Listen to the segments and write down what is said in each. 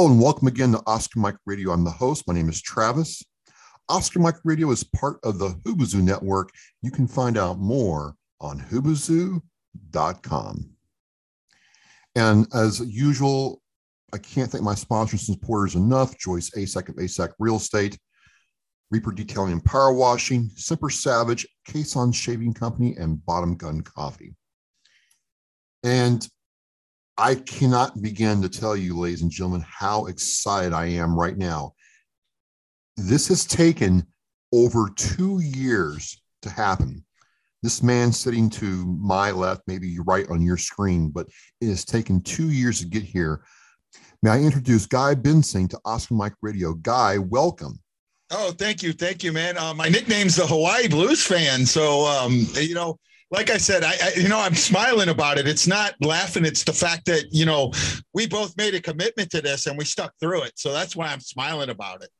Hello and welcome again to Oscar Mike Radio. I'm the host. My name is Travis. Oscar Mike Radio is part of the Hoobazoo Network. You can find out more on hoobazoo.com. And as usual, I can't thank my sponsors and supporters enough Joyce ASAC of ASAC Real Estate, Reaper Detailing and Power Washing, Simper Savage, Cason Shaving Company, and Bottom Gun Coffee. And I cannot begin to tell you, ladies and gentlemen, how excited I am right now. This has taken over two years to happen. This man sitting to my left, maybe right on your screen, but it has taken two years to get here. May I introduce Guy Bensing to Oscar Mike Radio? Guy, welcome. Oh, thank you, thank you, man. Uh, my nickname's the Hawaii Blues fan, so um, you know like I said, I, I, you know I'm smiling about it. It's not laughing. It's the fact that you know we both made a commitment to this and we stuck through it. So that's why I'm smiling about it.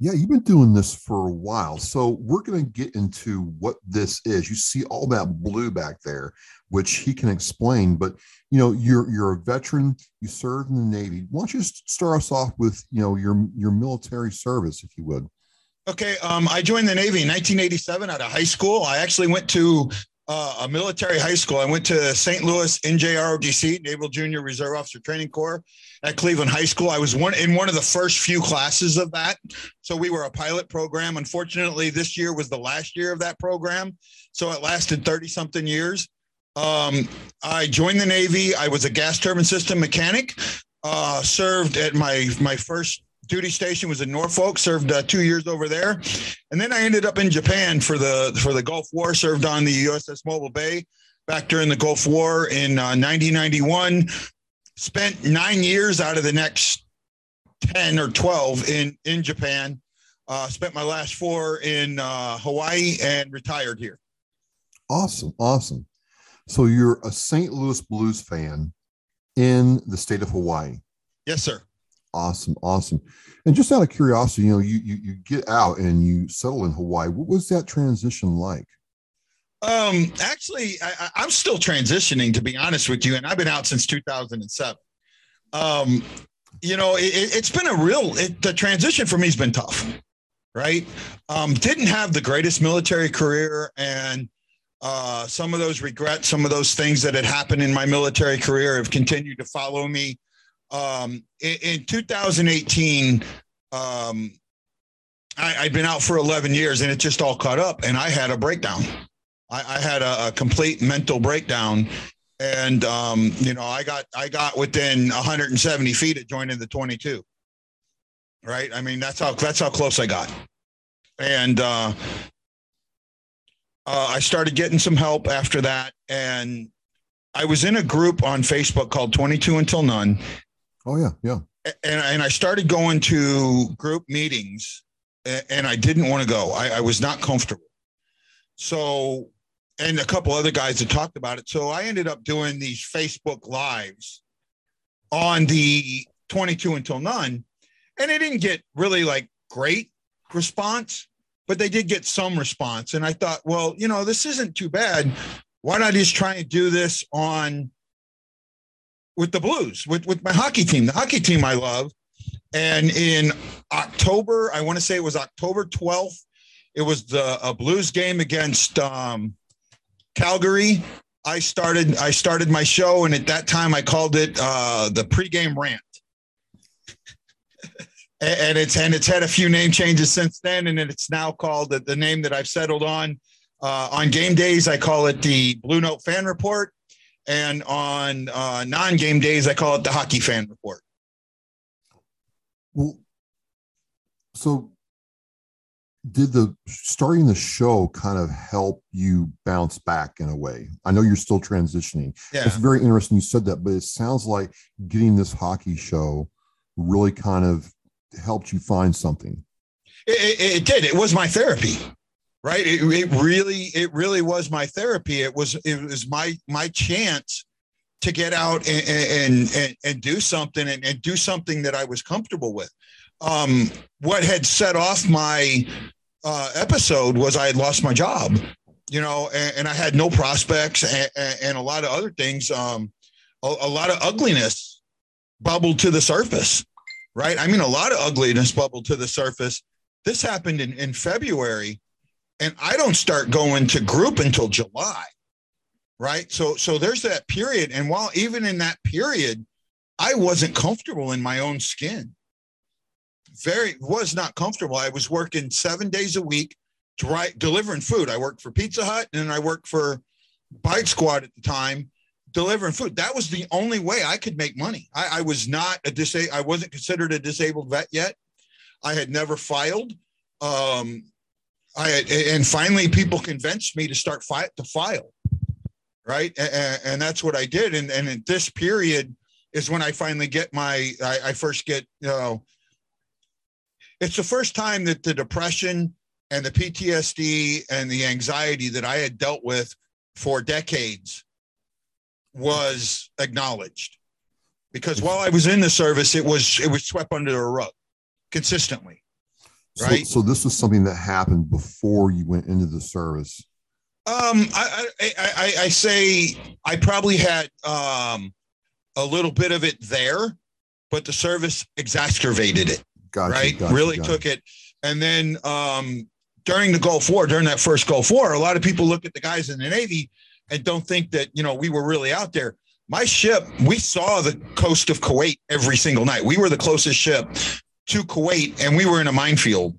Yeah, you've been doing this for a while. So we're going to get into what this is. You see all that blue back there, which he can explain. But you know, you're you're a veteran. You served in the Navy. Why don't you start us off with you know your your military service, if you would? Okay, um, I joined the Navy in 1987 out of high school. I actually went to uh, a military high school. I went to St. Louis NJROTC, Naval Junior Reserve Officer Training Corps at Cleveland High School. I was one in one of the first few classes of that. So we were a pilot program. Unfortunately, this year was the last year of that program. So it lasted 30 something years. Um, I joined the Navy. I was a gas turbine system mechanic. Uh, served at my my first duty station was in Norfolk. Served uh, two years over there, and then I ended up in Japan for the for the Gulf War. Served on the USS Mobile Bay back during the Gulf War in uh, 1991. Spent nine years out of the next 10 or 12 in in Japan. Uh, spent my last four in uh, Hawaii and retired here. Awesome, awesome. So you're a St. Louis Blues fan in the state of Hawaii. Yes, sir. Awesome, awesome. And just out of curiosity, you know, you you, you get out and you settle in Hawaii. What was that transition like? Um, actually, I, I'm still transitioning, to be honest with you, and I've been out since 2007. Um, you know, it, has been a real. It, the transition for me has been tough, right? Um, didn't have the greatest military career, and uh, some of those regrets, some of those things that had happened in my military career have continued to follow me um, in, in 2018, um, I, had been out for 11 years and it just all caught up and I had a breakdown. I, I had a, a, complete mental breakdown. And, um, you know, I got, I got within 170 feet of joining the 22. Right. I mean, that's how, that's how close I got. And, uh, uh, I started getting some help after that. And I was in a group on Facebook called 22 Until None. Oh yeah, yeah. And and I started going to group meetings, and I didn't want to go. I, I was not comfortable. So, and a couple other guys had talked about it. So I ended up doing these Facebook lives on the 22 until none, and it didn't get really like great response, but they did get some response. And I thought, well, you know, this isn't too bad. Why not just try and do this on with the Blues, with, with my hockey team, the hockey team I love. And in October, I want to say it was October 12th, it was the a Blues game against um, Calgary. I started I started my show, and at that time I called it uh, the pregame rant. and it's and it's had a few name changes since then, and it's now called the, the name that I've settled on. Uh, on game days, I call it the Blue Note Fan Report, and on uh, non-game days, I call it the hockey fan report. Well, so did the starting the show kind of help you bounce back in a way? I know you're still transitioning. Yeah. It's very interesting you said that, but it sounds like getting this hockey show really kind of helped you find something. It, it, it did. It was my therapy right it, it really it really was my therapy it was it was my my chance to get out and and and, and do something and, and, do something that i was comfortable with um, what had set off my uh, episode was i had lost my job you know and, and i had no prospects and, and, a lot of other things um, a, a lot of ugliness bubbled to the surface right? I mean, a lot of ugliness bubbled to the surface. This happened in, in February, and I don't start going to group until July, right? So, so there's that period, and while even in that period, I wasn't comfortable in my own skin. Very was not comfortable. I was working seven days a week, delivering food. I worked for Pizza Hut, and I worked for Bike Squad at the time delivering food. That was the only way I could make money. I, I was not a disa- I wasn't considered a disabled vet yet. I had never filed. Um, I and finally people convinced me to start fi- to file, right? And, and, that's what I did. And and in this period is when I finally get my I, I first get you know. It's the first time that the depression and the PTSD and the anxiety that I had dealt with for decades was acknowledged because while I was in the service, it was it was swept under the rug consistently. Right. So, so this was something that happened before you went into the service. Um, I, I, I, I say I probably had um, a little bit of it there, but the service exacerbated it. Gotcha, right. Gotcha, really gotcha. took it. And then um, during the Gulf War, during that first Gulf War, a lot of people look at the guys in the Navy and don't think that you know we were really out there my ship we saw the coast of kuwait every single night we were the closest ship to kuwait and we were in a minefield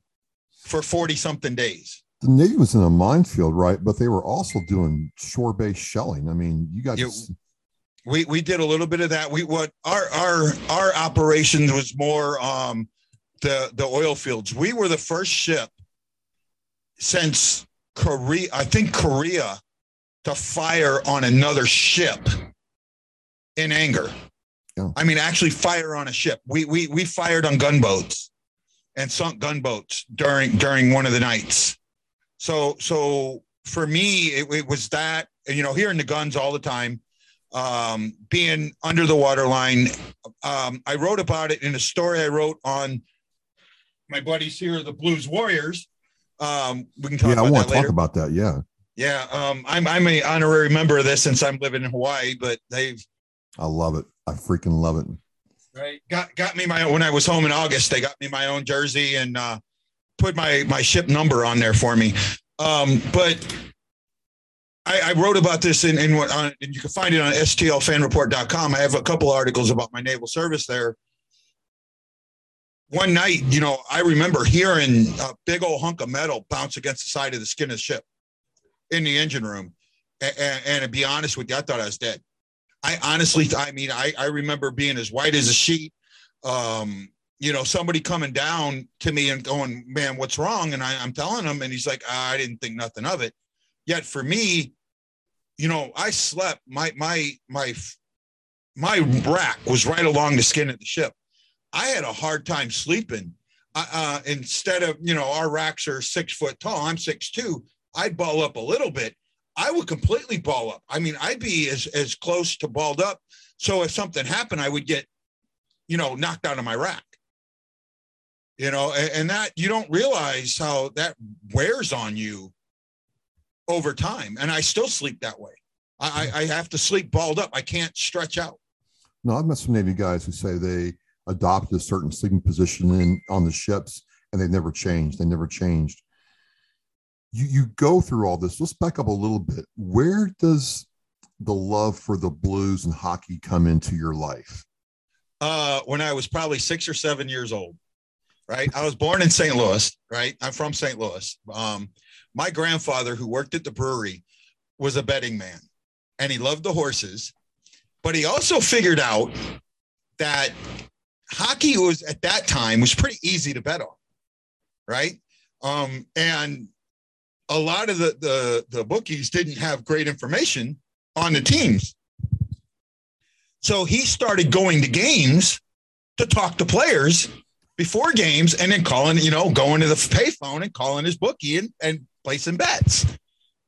for 40 something days. The navy was in a minefield right but they were also doing shore-based shelling. I mean you got yeah, we we did a little bit of that. We what our our our operation was more um the the oil fields. We were the first ship since korea i think korea to fire on another ship in anger. Yeah. I mean, actually fire on a ship. We we we fired on gunboats and sunk gunboats during during one of the nights. So so for me, it, it was that you know hearing the guns all the time, um, being under the waterline. Um, I wrote about it in a story I wrote on my buddies here, the Blues Warriors. Um, we can talk. Yeah, I want to talk about that. Yeah. Yeah, um, I'm I'm an honorary member of this since I'm living in Hawaii, but they've. I love it. I freaking love it. Right, got got me my when I was home in August. They got me my own jersey and uh, put my my ship number on there for me. Um, but I, I, wrote about this in, in what on, and you can find it on stlfanreport.com. I have a couple articles about my naval service there. One night, you know, I remember hearing a big old hunk of metal bounce against the side of the skin of the ship in the engine room. And, and, and, to be honest with you, I thought I was dead. I honestly, I mean, I, I remember being as white as a sheet. Um, you know, somebody coming down to me and going, man, what's wrong? And I, am telling him, and he's like, I didn't think nothing of it. Yet for me, you know, I slept, my, my, my, my rack was right along the skin of the ship. I had a hard time sleeping. Uh, instead of, you know, our racks are six foot tall, I'm six two. I'd ball up a little bit. I would completely ball up. I mean, I'd be as, as close to balled up. So if something happened, I would get, you know, knocked out of my rack. You know, and, and that you don't realize how that wears on you over time. And I still sleep that way. I, I have to sleep balled up. I can't stretch out. No, I've met some Navy guys who say they adopted a certain sleeping position in on the ships and they never changed. They never changed you you go through all this. Let's back up a little bit. Where does the love for the blues and hockey come into your life? Uh, when I was probably six or seven years old, right? I was born in St. Louis, right? I'm from St. Louis. Um, my grandfather, who worked at the brewery, was a betting man and he loved the horses, but he also figured out that hockey was at that time was pretty easy to bet on, right? Um, and a lot of the, the, the bookies didn't have great information on the teams. So he started going to games to talk to players before games and then calling, you know, going to the payphone and calling his bookie and, and placing bets.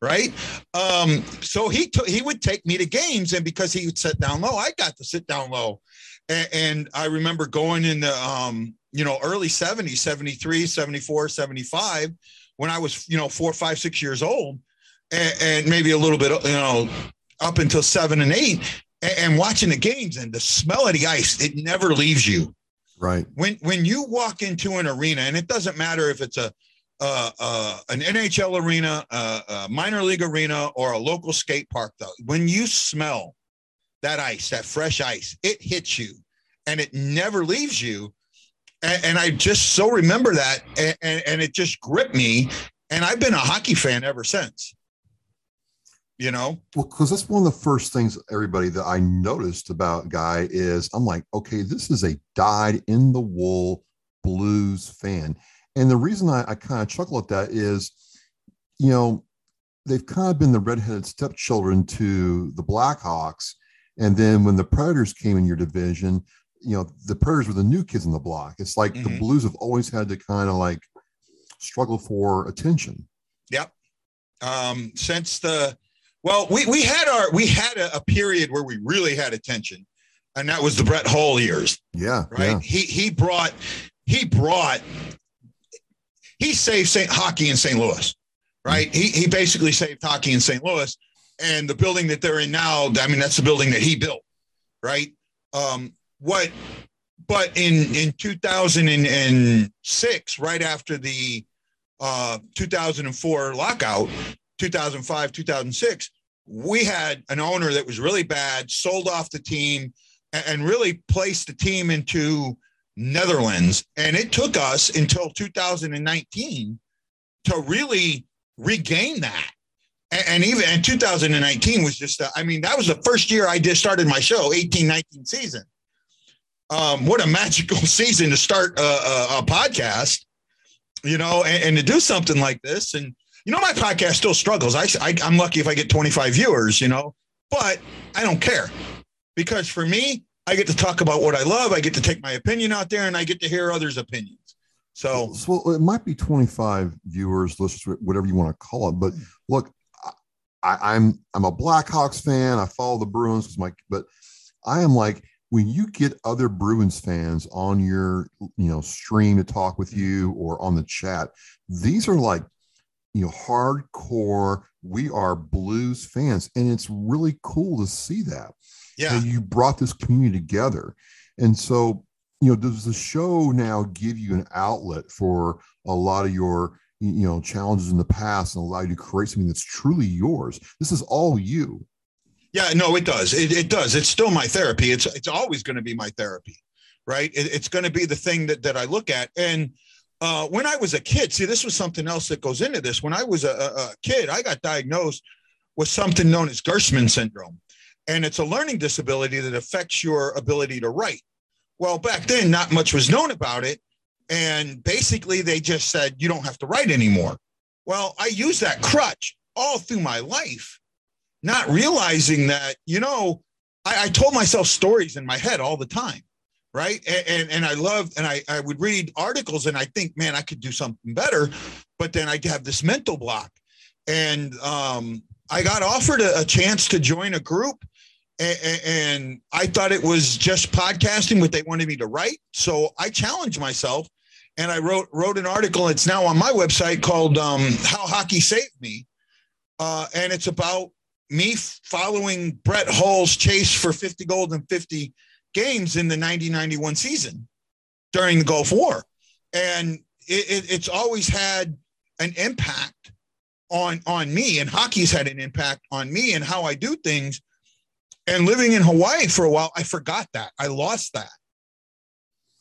Right. Um, so he took he would take me to games, and because he would sit down low, I got to sit down low. And, and I remember going in the um, you know, early 70s, 73, 74, 75 when I was, you know, four, five, six years old, and, and maybe a little bit, you know, up until seven and eight, and, and, watching the games and the smell of the ice, it never leaves you. Right. When when you walk into an arena, and it doesn't matter if it's a uh, uh, an NHL arena, uh, a minor league arena, or a local skate park, though, when you smell that ice, that fresh ice, it hits you and it never leaves you. And, and I just so remember that, and, and, and it just gripped me. And I've been a hockey fan ever since. You know, well, because that's one of the first things everybody that I noticed about Guy is I'm like, okay, this is a dyed in the wool blues fan and the reason I, I kind of chuckle at that is, you know, they've kind of been the redheaded stepchildren to the Blackhawks. And then when the Predators came in your division, you know, the Predators were the new kids in the block. It's like mm-hmm. the Blues have always had to kind of like struggle for attention. Yep. Um, since the well, we we had our we had a, a period where we really had attention, and that was the Brett Hull years. Yeah. Right. Yeah. He he brought he brought he saved St. Hockey in St. Louis, right? He, he basically saved hockey in St. Louis. And the building that they're in now, I mean, that's the building that he built, right? Um, what, but in, in 2006, right after the uh, 2004 lockout, 2005, 2006, we had an owner that was really bad, sold off the team, and really placed the team into Netherlands. And it took us until 2019 to really regain that. And, and even in 2019 was just, I mean, that was the first year I just started my show, 18, 19 season. Um, what a magical season to start a, a, a podcast, you know, and, and, to do something like this. And, you know, my podcast still struggles. I, I, I'm lucky if I get 25 viewers, you know, but I don't care because for me, I get to talk about what I love. I get to take my opinion out there, and I get to hear others' opinions. So, so it might be 25 viewers, listeners, whatever you want to call it. But look, I, am I'm, I'm a Blackhawks fan. I follow the Bruins my, but I am like when you get other Bruins fans on your you know stream to talk with mm-hmm. you or on the chat. These are like you know hardcore. We are Blues fans, and it's really cool to see that yeah you brought this community together and so you know does the show now give you an outlet for a lot of your you know challenges in the past and allow you to create something that's truly yours this is all you yeah no it does it, it does it's still my therapy it's it's always going to be my therapy right it, it's going to be the thing that that i look at and uh, when I was a kid, see, this was something else that goes into this. When I was a, a kid, I got diagnosed with something known as Gerstmann syndrome and it's a learning disability that affects your ability to write. Well, back then, not much was known about it. And basically, they just said, you don't have to write anymore. Well, I used that crutch all through my life, not realizing that, you know, I, I told myself stories in my head all the time. Right. And, and, and I loved, and I, I would read articles and I think, man, I could do something better. But then I'd have this mental block. And um, I got offered a, a chance to join a group and, I thought it was just podcasting, but they wanted me to write. So I challenged myself, and I wrote wrote an article. It's now on my website called um, "How Hockey Saved Me," uh, and it's about me following Brett Hull's chase for 50 gold and 50 games in the 90-91 season during the Gulf War, and it, it, it's always had an impact on on me, and hockey's had an impact on me and how I do things and living in Hawaii for a while, I forgot that. I lost that.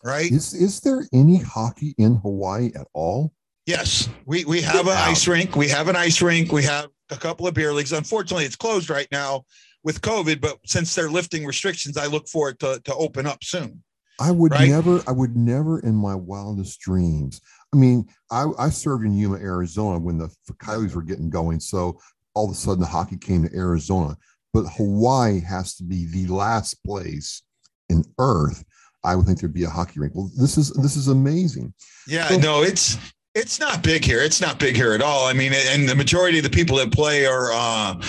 Right? Is is there any hockey in Hawaii at all? Yes. We we have an ice rink. We have an ice rink. We have a couple of beer leagues. Unfortunately, it's closed right now with COVID, but since they're lifting restrictions, I look for it to, to open up soon. I would right? never, I would never in my wildest dreams. I mean, I, I served in Yuma, Arizona when the Coyotes were getting going. So all of a sudden the hockey came to Arizona but Hawaii has to be the last place in Earth. I would think there'd be a hockey rink. Well, this is this is amazing. Yeah, so, no, it's it's not big here. It's not big here at all. I mean, and the majority of the people that play are, uh,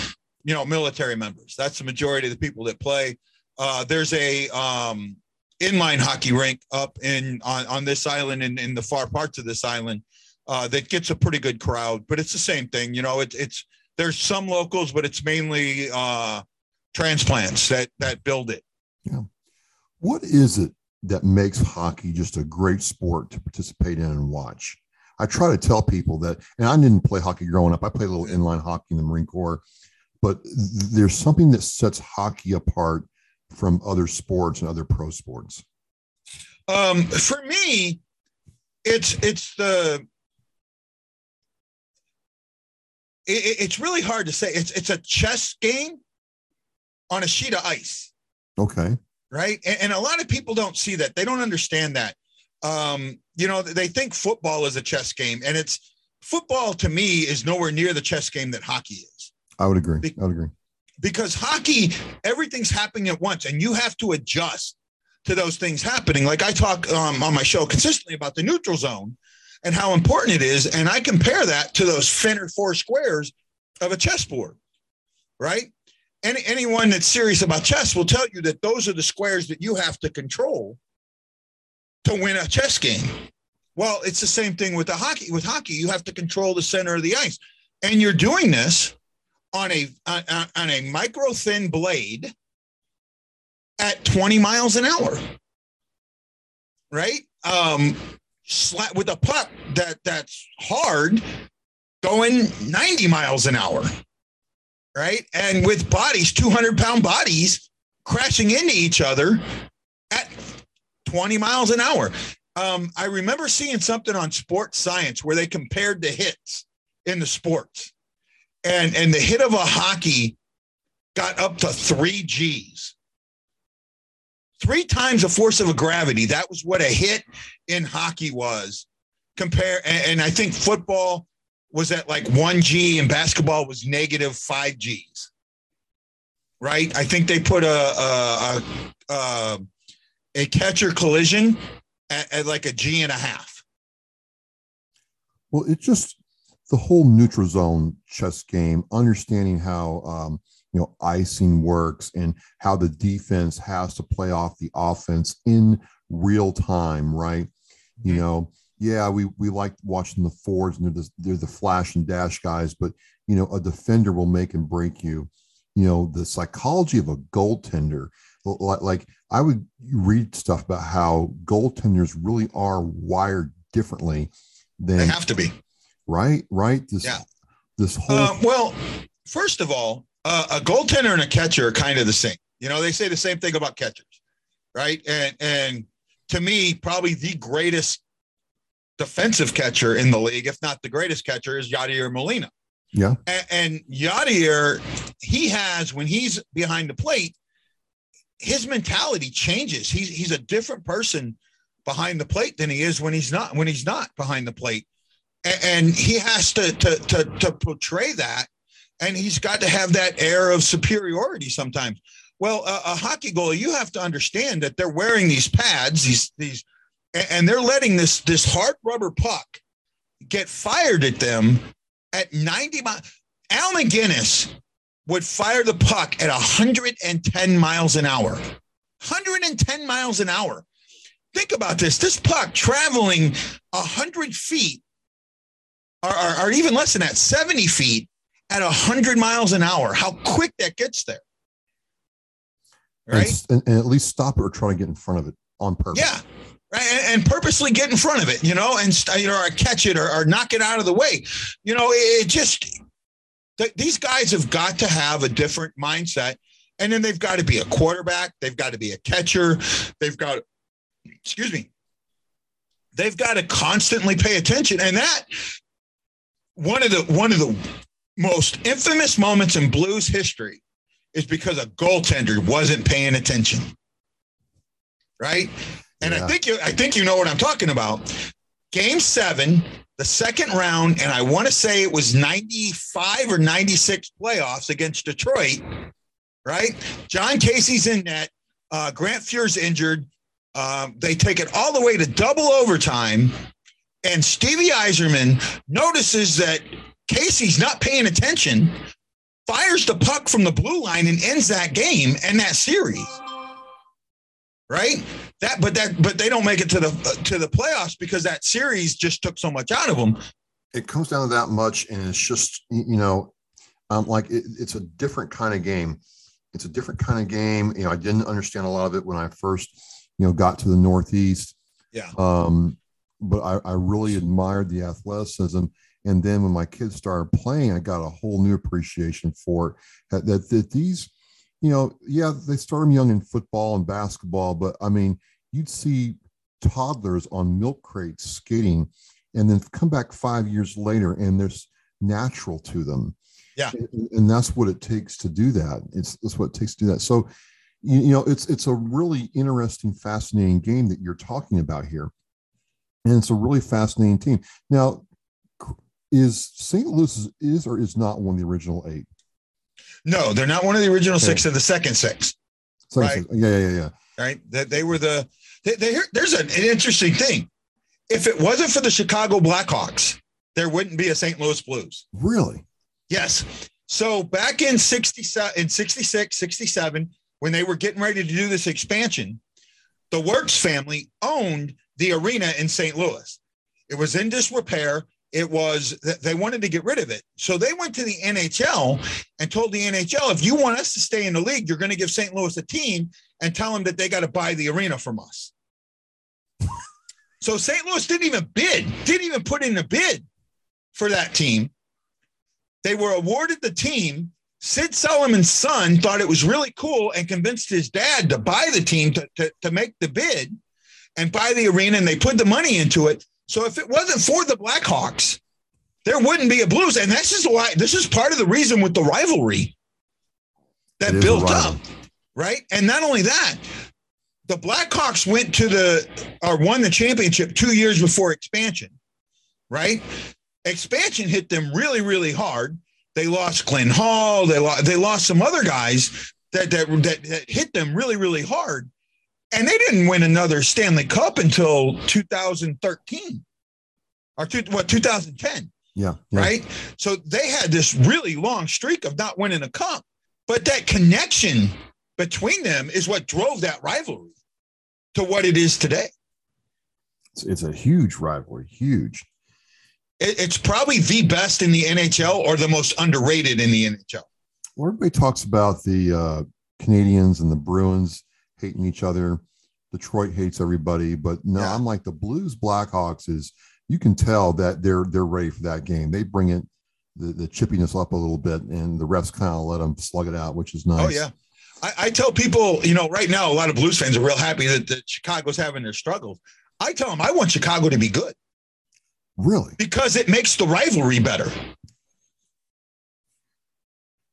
you know, military members. That's the majority of the people that play. Uh, there's a um, inline hockey rink up in on, on this island and in, in the far parts of this island uh, that gets a pretty good crowd. But it's the same thing. You know, it, it's there's some locals, but it's mainly uh, transplants that that build it. Yeah. What is it that makes hockey just a great sport to participate in and watch. I try to tell people that, and I didn't play hockey growing up. I played a little inline hockey in the Marine Corps, but there's something that sets hockey apart from other sports and other pro sports. Um, for me, it's it's the it, it's really hard to say. It's it's a chess game on a sheet of ice. Okay. Right, and, and a lot of people don't see that. They don't understand that. Um, you know, they think football is a chess game, and it's football to me is nowhere near the chess game that hockey is. I would agree. I would agree. Because hockey, everything's happening at once, and you have to adjust to those things happening. Like I talk um, on my show consistently about the neutral zone and how important it is. And I compare that to those thinner four squares of a chessboard, right? Any, anyone that's serious about chess will tell you that those are the squares that you have to control to win a chess game. Well, it's the same thing with the hockey. With hockey, you have to control the center of the ice, and you're doing this on a on, on a micro thin blade at 20 miles an hour. Right? Um, slap with a puck that that's hard going 90 miles an hour. Right? And with bodies, 200 pound bodies crashing into each other at 20 miles an hour. Um, I remember seeing something on sports science where they compared the hits in the sports. And, and the hit of a hockey got up to three G's three times the force of a gravity. That was what a hit in hockey was. Compare, and, and I think football was at like one G and basketball was negative five G's. Right? I think they put a a, a, a catcher collision at, at like a G and a half. Well, it just the whole neutral zone chess game, understanding how um, you know icing works and how the defense has to play off the offense in real time right you mm-hmm. know yeah we we like watching the forwards and they're the, they're the flash and dash guys but you know a defender will make and break you you know the psychology of a goaltender like i would read stuff about how goaltenders really are wired differently than they have to be right right this yeah. this whole uh, well first of all uh, a goaltender and a catcher are kind of the same. You know, they say the same thing about catchers, right? And and to me, probably the greatest defensive catcher in the league, if not the greatest catcher, is Yadier Molina. Yeah. And, and Yadier, he has when he's behind the plate, his mentality changes. He's he's a different person behind the plate than he is when he's not when he's not behind the plate, and, and he has to to to to portray that and he's got to have that air of superiority sometimes. Well, a, a hockey goalie, you have to understand that they're wearing these pads, these these, and they're letting this this hard rubber puck get fired at them at 90 miles. Al MacInnis would fire the puck at 110 miles an hour. 110 miles an hour. Think about this. This puck traveling 100 feet, or, or, or even less than that, 70 feet, at 100 miles an hour, how quick that gets there. Right. And, and, at least stop it or try to get in front of it on purpose. Yeah. Right. And, and purposely get in front of it, you know, and, you know, or catch it or, or knock it out of the way. You know, it, it just, th- these guys have got to have a different mindset. And then they've got to be a quarterback. They've got to be a catcher. They've got, excuse me, they've got to constantly pay attention. And that, one of the one of the most infamous moments in Blues history is because a goaltender wasn't paying attention. Right? And yeah. I think you I think you know what I'm talking about. Game 7, the second round and I want to say it was 95 or 96 playoffs against Detroit, right? Jon Casey's in net, uh, Grant Fuhr's injured. Um, they take it all the way to double overtime and Stevie Yzerman notices that Casey's not paying attention, fires the puck from the blue line and ends that game and that series. Right? That but that but they don't make it to the to the playoffs because that series just took so much out of them. It comes down to that much and it's just you know um, like it, it's a different kind of game. It's a different kind of game. You know, I didn't understand a lot of it when I first you know, got to the Northeast. Yeah. Um, but I, I really admired the athleticism. And then when my kids started playing, I got a whole new appreciation for it. That, that, that these, you know, yeah, they start them young in football and basketball, but I mean, you'd see toddlers on milk crates skating and then come back five years later and there's natural to them. Yeah. And, and that's what it takes to do that. It's that's what it takes to do that. So, you, you know, it's it's a really interesting, fascinating game that you're talking about here. And it's a really fascinating team. Now, is St. Louis is, is or is not one of the original eight? No, they're not one of the original okay. six of the second six. Second right? Six. Yeah, yeah, yeah. Right. That they were the. They, they, there's an, an interesting thing. If it wasn't for the Chicago Blackhawks, there wouldn't be a St. Louis Blues. Really? Yes. So back in 67, in 66, 67, when they were getting ready to do this expansion, the Wirtz family owned the arena in St. Louis. It was in disrepair it was that they wanted to get rid of it. So they went to the NHL and told the NHL, if you want us to stay in the league, you're going to give St. Louis a team and tell them that they got to buy the arena from us. so St. Louis didn't even bid, didn't even put in a bid for that team. They were awarded the team. Sid Salomon's son thought it was really cool and convinced his dad to buy the team to, to, to make the bid and buy the arena. And they put the money into it. So if it wasn't for the Blackhawks, there wouldn't be a Blues. And this is why this is part of the reason with the rivalry that built up, right? And not only that, the Blackhawks went to the or won the championship two years before expansion, right? Expansion hit them really, really hard. They lost Glenn Hall. They lost they lost some other guys that that that, that hit them really, really hard and they didn't win another Stanley Cup until 2013 or two, what 2010. Yeah, yeah, Right. So they had this really long streak of not winning a cup, but that connection between them is what drove that rivalry to what it is today. It's, it's a huge rivalry, huge. It, it's probably the best in the NHL or the most underrated in the NHL. Well, everybody talks about the uh, Canadiens and the Bruins hating each other. Detroit hates everybody, but no, yeah. I'm like the Blues Blackhawks is you can tell that they're they're ready for that game. They bring it the, the chippiness up a little bit, and the refs kind of let them slug it out, which is oh, nice. Oh yeah, I, I, tell people, you know, right now a lot of Blues fans are real happy that, that Chicago's having their struggles. I tell them I want Chicago to be good. Really? Because it makes the rivalry better.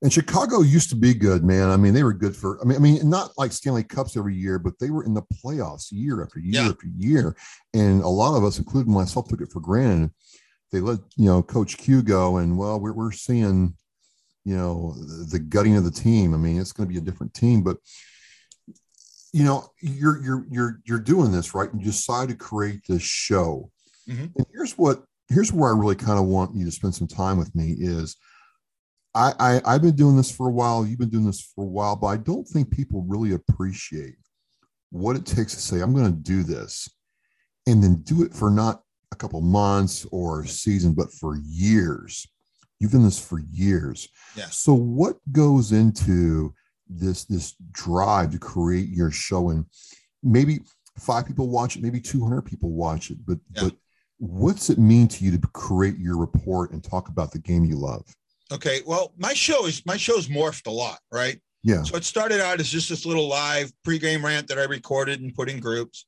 And Chicago used to be good, man. I mean, they were good for. I mean, I mean, not like Stanley Cups every year, but they were in the playoffs year after year yeah. after year. And a lot of us, including myself, took it for granted. They let you know Coach Q go, and well, we're we're seeing, you know, the gutting of the team. I mean, it's going to be a different team, but you know, you're you're you're you're doing this right. You decide to create this show, mm-hmm. and here's what here's where I really kind of want you to spend some time with me is I, I have been doing this for a while. You've been doing this for a while, but I don't think people really appreciate what it takes to say I'm going to do this, and then do it for not a couple months or a season, but for years. You've done this for years. Yeah. So what goes into this this drive to create your show and maybe five people watch it, maybe 200 people watch it, but yeah. but what's it mean to you to create your report and talk about the game you love? Okay. Well, my show is my show's morphed a lot, right? Yeah. So it started out as just this little live pregame rant that I recorded and put in groups.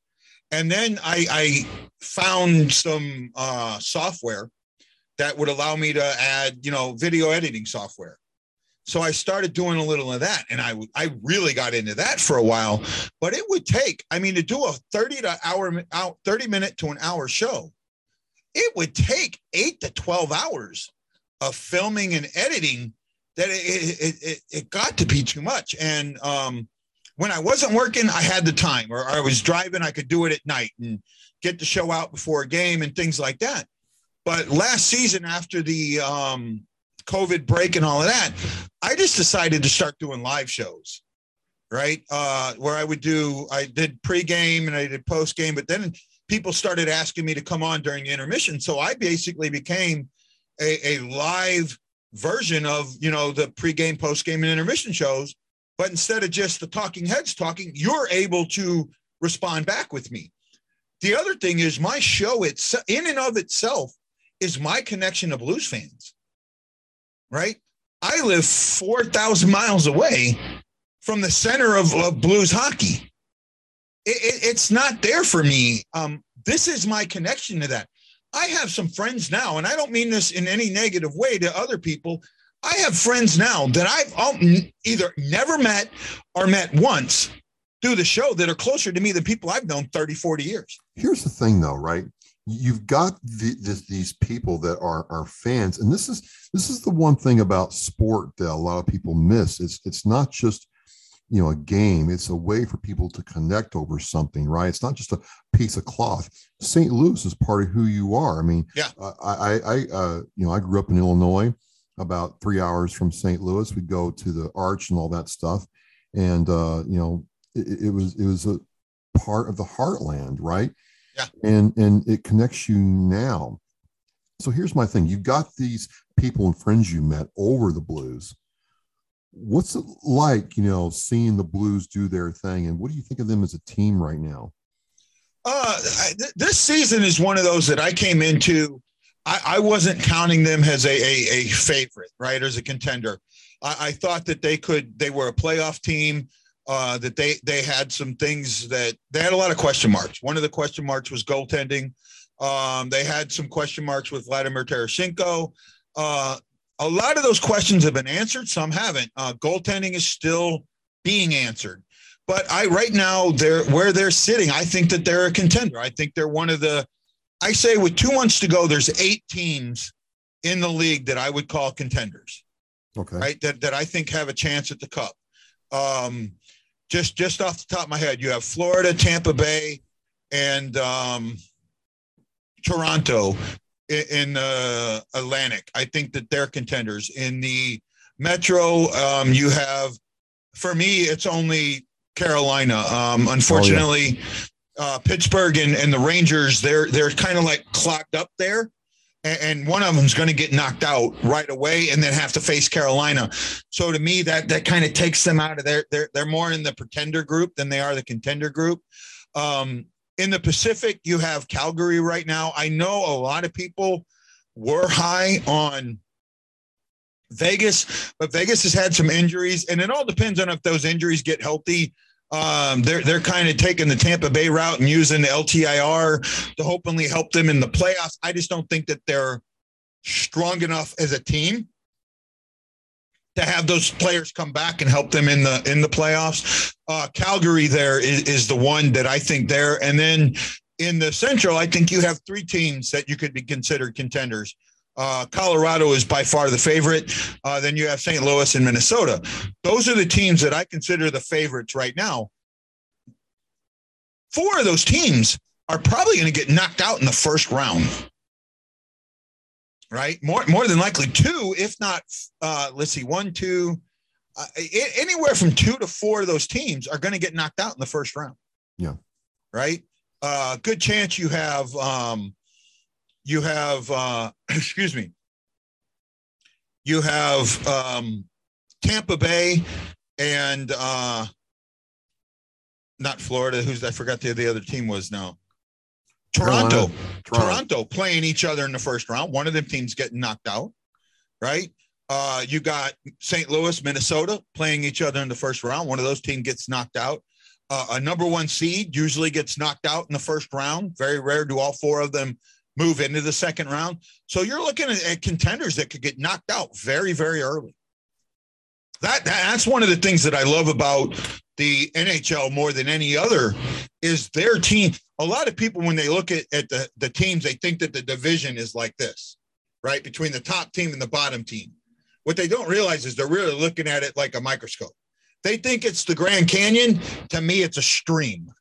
And then I, I found some uh, software that would allow me to add, you know, video editing software. So I started doing a little of that, and I I really got into that for a while. But it would take, I mean, to do a thirty to hour out thirty minute to an hour show, it would take eight to twelve hours of filming and editing that it, it, it, it got to be too much. And um, when I wasn't working, I had the time, or I was driving, I could do it at night and get the show out before a game and things like that. But last season, after the um, COVID break and all of that, I just decided to start doing live shows, right? Uh, where I would do, I did pregame and I did postgame, but then people started asking me to come on during the intermission. So I basically became a, a live version of you know the pregame, postgame, and intermission shows. But instead of just the talking heads talking, you're able to respond back with me. The other thing is my show it's in and of itself is my connection to blues fans. Right? I live 4,000 miles away from the center of, of blues hockey. It, it, it's not there for me. Um, this is my connection to that. I have some friends now, and I don't mean this in any negative way to other people. I have friends now that I've either never met or met once through the show that are closer to me than people I've known 30, 40 years. Here's the thing, though, right? You've got the, this, these people that are, are fans, and this is this is the one thing about sport that a lot of people miss. It's it's not just you know a game. It's a way for people to connect over something right? It's not just a piece of cloth. St louis is part of who you are. I mean yeah. i i, I uh, you know i grew up in illinois about three hours from st louis. We'd go to the arch and all that stuff. And uh, you know it, it was it was a part of the heartland right? Yeah. And and it connects you now. So here's my thing. You've got these people and friends you met over the blues what's it like you know seeing the blues do their thing and what do you think of them as a team right now? Uh th- this season is one of those that i came into i, I wasn't counting them as a, a, a favorite right as a contender. I, I, thought that they could they were a playoff team uh that they they had some things that they had a lot of question marks. One of the question marks was goaltending. Um they had some question marks with vladimir Tarasenko. Uh, a lot of those questions have been answered. Some haven't. Uh, goaltending is still being answered. But I right now they're where they're sitting. I think that they're a contender. I think they're one of the. I say with two months to go, there's eight teams in the league that I would call contenders. Okay. Right. That that I think have a chance at the cup. Um, just just off the top of my head, you have Florida, Tampa Bay, and um, Toronto in the uh, Atlantic. I think that they're contenders. In the Metro, um, you have, for me, it's only Carolina. Um, unfortunately, oh, yeah. uh, Pittsburgh and, and the Rangers, they're they're kind of like clocked up there. And, and one of them's going to get knocked out right away, and then have to face Carolina. So to me, that that kind of takes them out of there. They're they're more in the pretender group than they are the contender group. Um, in the Pacific, you have Calgary right now. I know a lot of people were high on Vegas, but Vegas has had some injuries, and it all depends on if those injuries get healthy. Um, they're they're kind of taking the Tampa Bay route and using the LTIR to hopefully help them in the playoffs. I just don't think that they're strong enough as a team to have those players come back and help them in the in the playoffs. Uh, Calgary there is, is the one that I think there, and then in the Central, I think you have three teams that you could be considered contenders. Uh, Colorado is by far the favorite. Uh, then you have St. Louis and Minnesota. Those are the teams that I consider the favorites right now. Four of those teams are probably going to get knocked out in the first round right? More more than likely two, if not, uh, let's see, one, two, uh, anywhere from two to four of those teams are going to get knocked out in the first round. Yeah. Right. Uh, good chance you have um, you have uh, excuse me. You have um, Tampa Bay and uh, not Florida. Who's I forgot the the other team was now. Toronto, Toronto, Toronto playing each other in the first round. One of them teams getting knocked out, right? Uh, you got St. Louis, Minnesota playing each other in the first round. One of those teams gets knocked out. Uh, a number one seed usually gets knocked out in the first round. Very rare do all four of them move into the second round. So you're looking at, at contenders that could get knocked out very, very early. That, that's one of the things that I love about the NHL more than any other is their team. A lot of people, when they look at, at the, the teams, they think that the division is like this, right? Between the top team and the bottom team. What they don't realize is they're really looking at it like a microscope. They think it's the Grand Canyon. To me, it's a stream,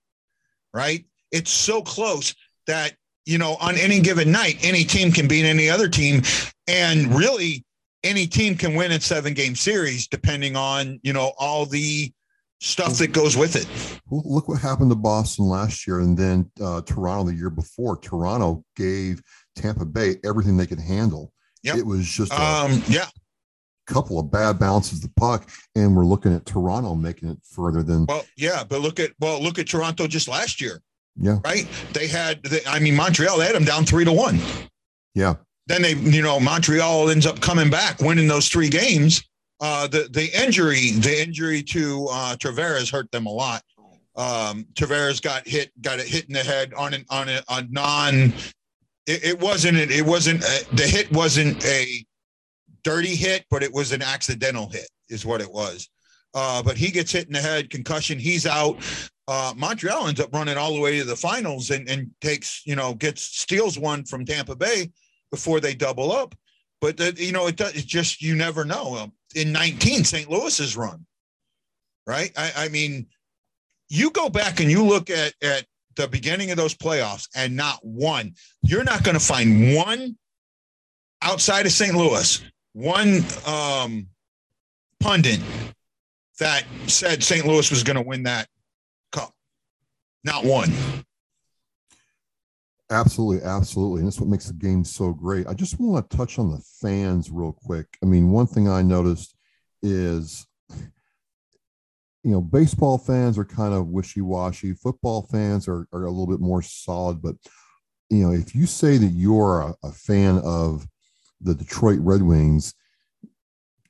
right? It's so close that, you know, on any given night, any team can beat any other team. And really, any team can win a seven game series depending on, you know, all the stuff that goes with it. Well, look what happened to Boston last year and then uh, Toronto the year before. Toronto gave Tampa Bay everything they could handle. Yep. It was just, a, um, yeah. couple of bad bounces the puck, and we're looking at Toronto making it further than. Well, yeah, but look at well, look at Toronto just last year. Yeah. Right. They had. They, I mean, Montreal. They had them down three to one. Yeah. Then they, you know, Montreal ends up coming back, winning those three games. Uh, the the injury, the injury to uh, Tavares hurt them a lot. Um, Tavares got hit, got a hit in the head on an on a, a non. It, it wasn't. It wasn't. A, the hit wasn't a dirty hit, but it was an accidental hit, is what it was. Uh, but he gets hit in the head, concussion. He's out. Uh, Montreal ends up running all the way to the finals and, and takes, you know, gets steals one from Tampa Bay before they double up. But you know, it does. It's just you never know. In 19, St. Louis's run, right? I, I mean, you go back and you look at at the beginning of those playoffs, and not one. You're not going to find one outside of St. Louis, one um, pundit that said St. Louis was going to win that cup. Not one. Absolutely, absolutely. And that's what makes the game so great. I just want to touch on the fans real quick. I mean, one thing I noticed is, you know, baseball fans are kind of wishy washy. Football fans are, are a little bit more solid. But, you know, if you say that you're a, a fan of the Detroit Red Wings,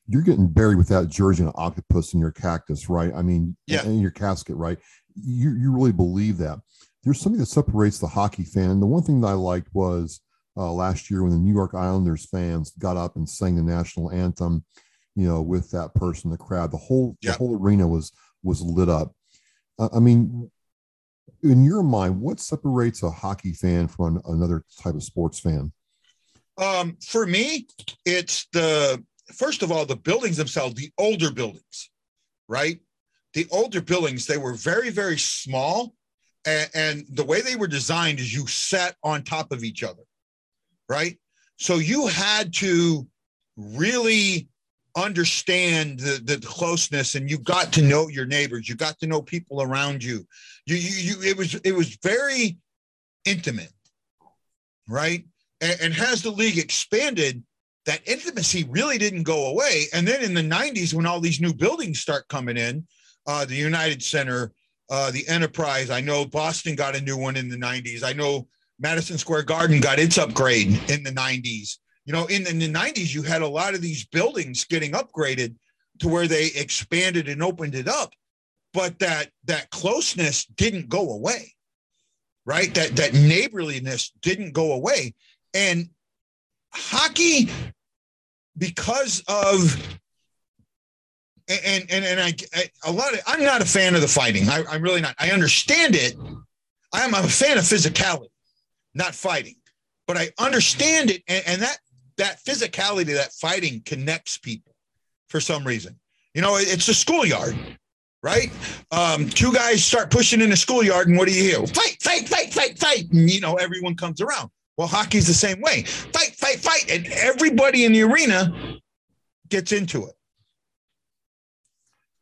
you're getting buried with that jersey and an octopus in your cactus, right? I mean, yeah. in your casket, right? You, you really believe that there's something that separates the hockey fan. The one thing that I liked was uh, last year when the New York Islanders fans got up and sang the national anthem, you know, with that person, the crowd, the whole the whole arena was was lit up. Uh, I mean, in your mind, what separates a hockey fan from another type of sports fan? Um, for me, it's the first of all the buildings themselves, the older buildings, right? The older buildings, they were very very small and, and the way they were designed is you sat on top of each other, right? So you had to really understand the, the closeness and you got to know your neighbors. You got to know people around you. You you, you it was it was very intimate right? And, and the league expanded that intimacy really didn't go away. And then in the 90s when all these new buildings start coming in uh, the united center uh, the Enterprise. I know Boston got a new one in the 90s. I know Madison Square Garden got its upgrade in the 90s. You know, in, in the 90s, you had a lot of these buildings getting upgraded to where they expanded and opened it up, but that that closeness didn't go away, right? That that neighborliness didn't go away, and hockey, because of and and and I, I, a lot of I'm not a fan of the fighting. I, am really not. I understand it. I'm, I'm a fan of physicality, not fighting, but I understand it, and, and that that physicality, that fighting connects people for some reason. You know, it's a schoolyard, right? Um, two guys start pushing in the schoolyard, and what do you hear? Fight, fight, fight, fight, fight. And, you know, everyone comes around. Well, hockey's the same way. Fight, fight, fight, and everybody in the arena gets into it.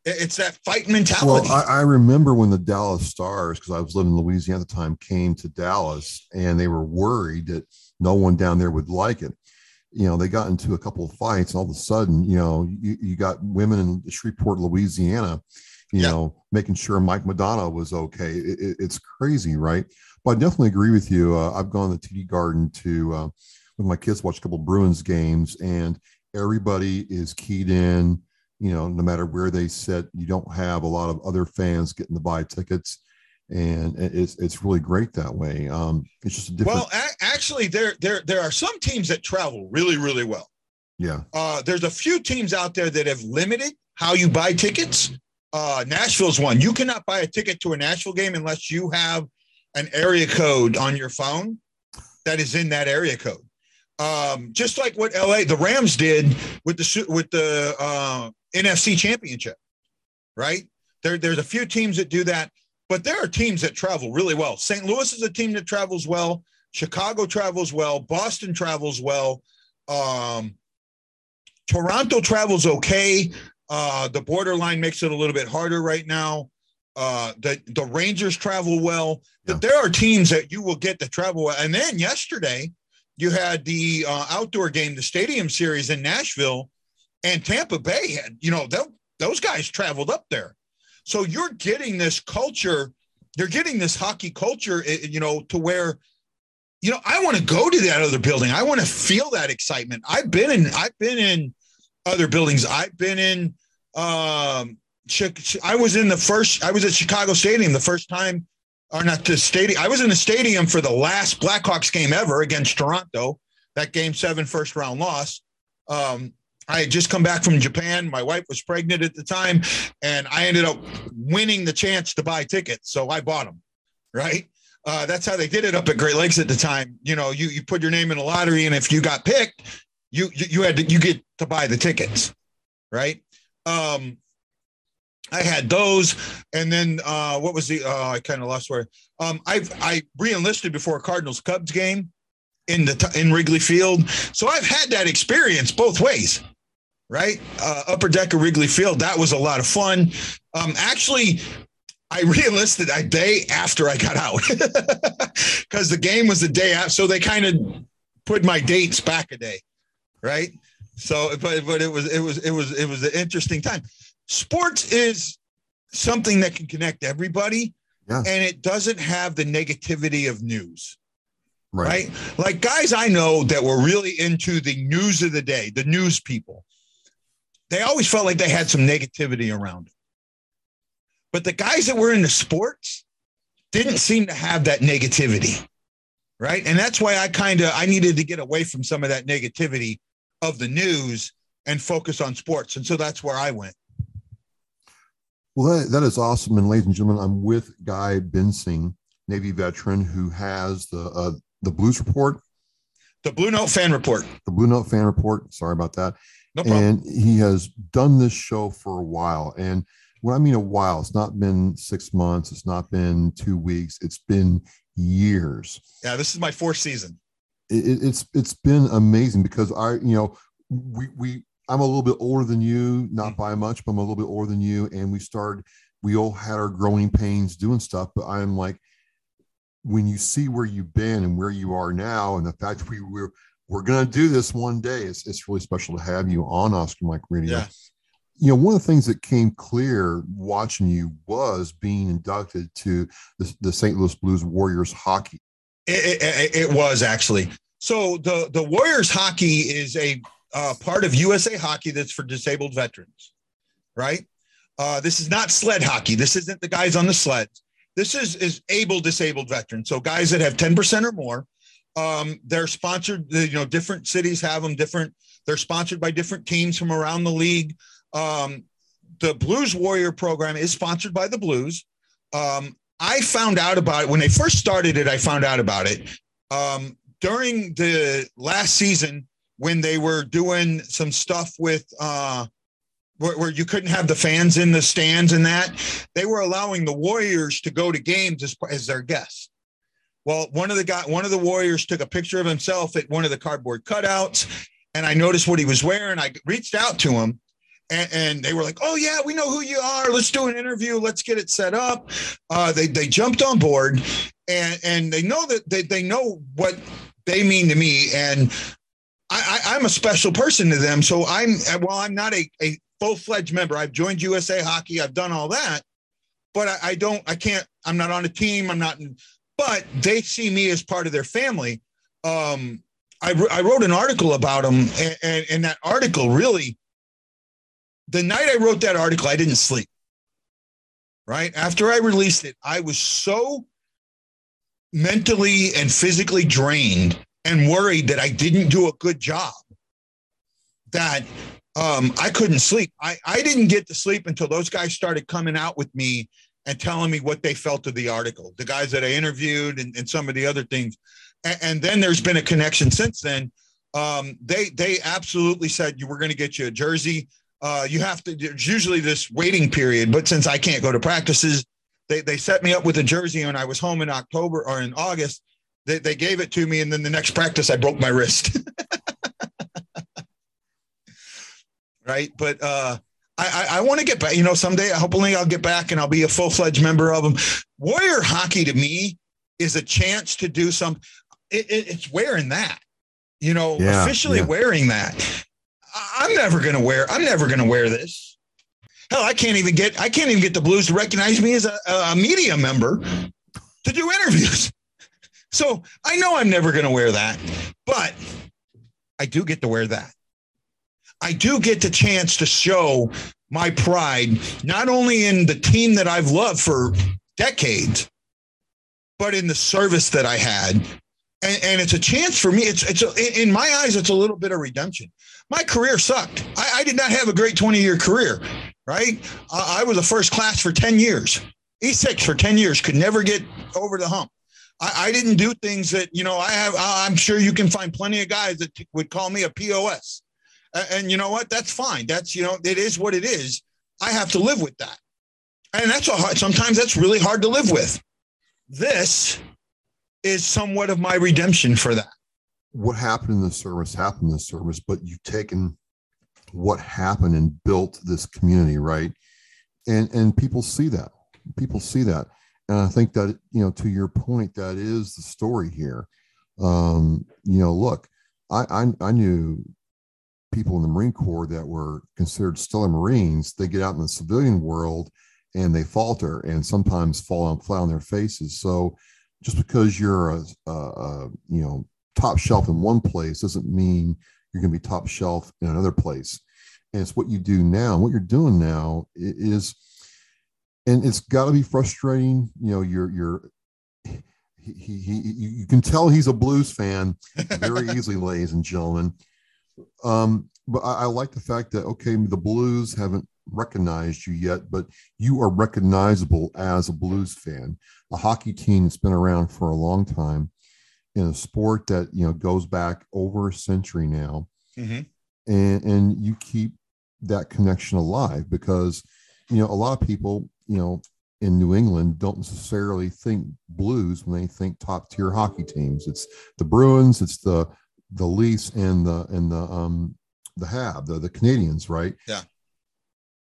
It's that fight mentality. Well, I, I remember when the Dallas Stars, because I was living in Louisiana at the time, came to Dallas and they were worried that no one down there would like it. You know, they got into a couple of fights. all of a sudden, you know, you, you got women in Shreveport, Louisiana, you yeah. know, making sure Mike Modano was okay. It, it, it's crazy, right? But I definitely agree with you. Uh, I've gone to TD Garden to uh, with my kids watch a couple Bruins games, and everybody is keyed in you know, no matter where they sit, you don't have a lot of other fans getting to buy tickets. And it's it's really great that way. Um, it's just a different. Well, a- actually, there there there are some teams that travel really really well. Yeah. Uh, there's a few teams out there that have limited how you buy tickets. Uh, Nashville's one. You cannot buy a ticket to a Nashville game unless you have an area code on your phone that is in that area code. Um, just like what LA, the Rams did with the with the uh, NFC championship, right? There, there's a few teams that do that, but there are teams that travel really well. St. Louis is a team that travels well. Chicago travels well. Boston travels well. Um, Toronto travels okay. Uh, the borderline makes it a little bit harder right now. Uh, the the Rangers travel well. Yeah. But there are teams that you will get to travel well. And then yesterday, you had the uh, outdoor game, the Stadium Series in Nashville, and Tampa Bay had, you know, those guys traveled up there. So you're getting this culture, you're getting this hockey culture, eh, you know, to where, you know, I want to go to that other building. I want to feel that excitement. I've been in, I've been in other buildings. I've been in, um, I was in the first, I was at Chicago Stadium the first time, or not the stadium. I was in the stadium for the last Blackhawks game ever against Toronto, that game seven first round loss. Um, I had just come back from Japan. My wife was pregnant at the time, and I ended up winning the chance to buy tickets. So I bought them, right? Uh, that's how they did it up at Great Lakes at the time. You know, you you put your name in a lottery, and if you got picked, you you, you had to you get to buy the tickets, right? Um, I had those, and then uh, what was the? Uh, I kind of lost where. Um, I I reenlisted before Cardinals Cubs game in the in Wrigley Field, so I've had that experience both ways right? Uh, upper deck of Wrigley Field. That was a lot of fun. Um, actually, I reenlisted a day after I got out because the game was the day after. So they kind of put my dates back a day, right? So, but but it was it was it was it was an interesting time. Sports is something that can connect everybody, yeah. and it doesn't have the negativity of news. Right. right. Like guys I know that were really into the news of the day, the news people they always felt like they had some negativity around it. But the guys that were in the sports didn't seem to have that negativity. Right. And that's why I kind of I needed to get away from some of that negativity of the news and focus on sports. And so that's where I went. Well, that, that is awesome. And ladies and gentlemen, I'm with Guy Bensing, Navy veteran, who has the uh, the Blues Report, the Blue Note Fan Report, the Blue Note Fan Report. Sorry about that. No problem. and he has done this show for a while. And what I mean a while, it's not been six months, it's not been two weeks, it's been years. Yeah, this is my fourth season. It, it's it's been amazing because I, you know, we we I'm a little bit older than you, not mm-hmm. by much, but I'm a little bit older than you. And we started, we all had our growing pains doing stuff, but I'm like, when you see where you've been and where you are now, and the fact we were we're going to do this one day. It's, it's really special to have you on Oscar Mike Radio. Yeah. You know, one of the things that came clear watching you was being inducted to the, the St. Louis Blues Warriors hockey. It, it, it, was actually. So the, the Warriors hockey is a uh, part of USA hockey that's for disabled veterans, right? Uh, this is not sled hockey. This isn't the guys on the sleds. This is, is able disabled veterans. So guys that have 10% or more um, they're sponsored. You know, different cities have them. Different. They're sponsored by different teams from around the league. Um, the Blues Warrior program is sponsored by the Blues. Um, I found out about it when they first started it. I found out about it um, during the last season when they were doing some stuff with uh, where, where, you couldn't have the fans in the stands and that. They were allowing the Warriors to go to games as, as their guests. Well, one of the guy, one of the warriors took a picture of himself at one of the cardboard cutouts, and I noticed what he was wearing. I reached out to him, and, they were like, "Oh yeah, we know who you are. Let's do an interview. Let's get it set up." Uh, they they jumped on board, and and they know that they they know what they mean to me, and I, am a special person to them. So I'm well, I'm not a a full fledged member. I've joined USA Hockey. I've done all that, but I, I don't. I can't. I'm not on a team. I'm not but they see me as part of their family. Um, I, I wrote an article about them, and, and, and that article really, the night I wrote that article, I didn't sleep. Right after I released it, I was so mentally and physically drained and worried that I didn't do a good job that um, I couldn't sleep. I, I didn't get to sleep until those guys started coming out with me and telling me what they felt of the article, the guys that I interviewed and, and some of the other things. And, and, then there's been a connection since then. Um, they they absolutely said you were going to get you a jersey. Uh, you have to. There's usually this waiting period, but since I can't go to practices, they they set me up with a jersey, and I was home in October or in August. They they gave it to me, and then the next practice I broke my wrist. right, but uh, I, I, I want to get back. You know, someday, hopefully, I'll get back and I'll be a full fledged member of them. Warrior hockey to me is a chance to do some. It, it, it's wearing that, you know, yeah, officially yeah. wearing that. I'm never gonna wear. I'm never gonna wear this. Hell, I can't even get. I can't even get the Blues to recognize me as a, a media member to do interviews. So I know I'm never going to wear that, but I do get to wear that. I do get the chance to show my pride, not only in the team that I've loved for decades, but in the service that I had. And, and it's a chance for me. It's, it's a, in my eyes, it's a little bit of redemption. My career sucked. I, I did not have a great 20 year career, right? I, I was a first class for 10 years, E6 for 10 years, could never get over the hump. I, I, didn't do things that you know I have. I'm sure you can find plenty of guys that would call me a pos, and, and you know what? That's fine. That's you know it is what it is. I have to live with that, and that's a hard. Sometimes that's really hard to live with. This is somewhat of my redemption for that. What happened in the service happened in the service, but you've taken what happened and built this community, right? And and people see that. People see that and I think that you know, to your point, that is the story here. Um, you know, look, I, I I knew people in the Marine Corps that were considered stellar Marines. They get out in the civilian world and they falter and sometimes fall on flat on their faces. So just because you're a, a, a you know top shelf in one place doesn't mean you're going to be top shelf in another place. And it's what you do now. What you're doing now is and it's got to be frustrating. You know, you're you're he, he, he you can tell he's a blues fan very easily, ladies and gentlemen. Um, but I, I, like the fact that okay, the Blues haven't recognized you yet, but you are recognizable as a blues fan, a hockey team that's been around for a long time in a sport that you know goes back over a century now, mm-hmm. and and you keep that connection alive because you know a lot of people you know, in New England don't necessarily think blues when they think top tier hockey teams. It's the Bruins, it's the the Leafs and the and the um the Hab, the, the Canadiens, right? Yeah.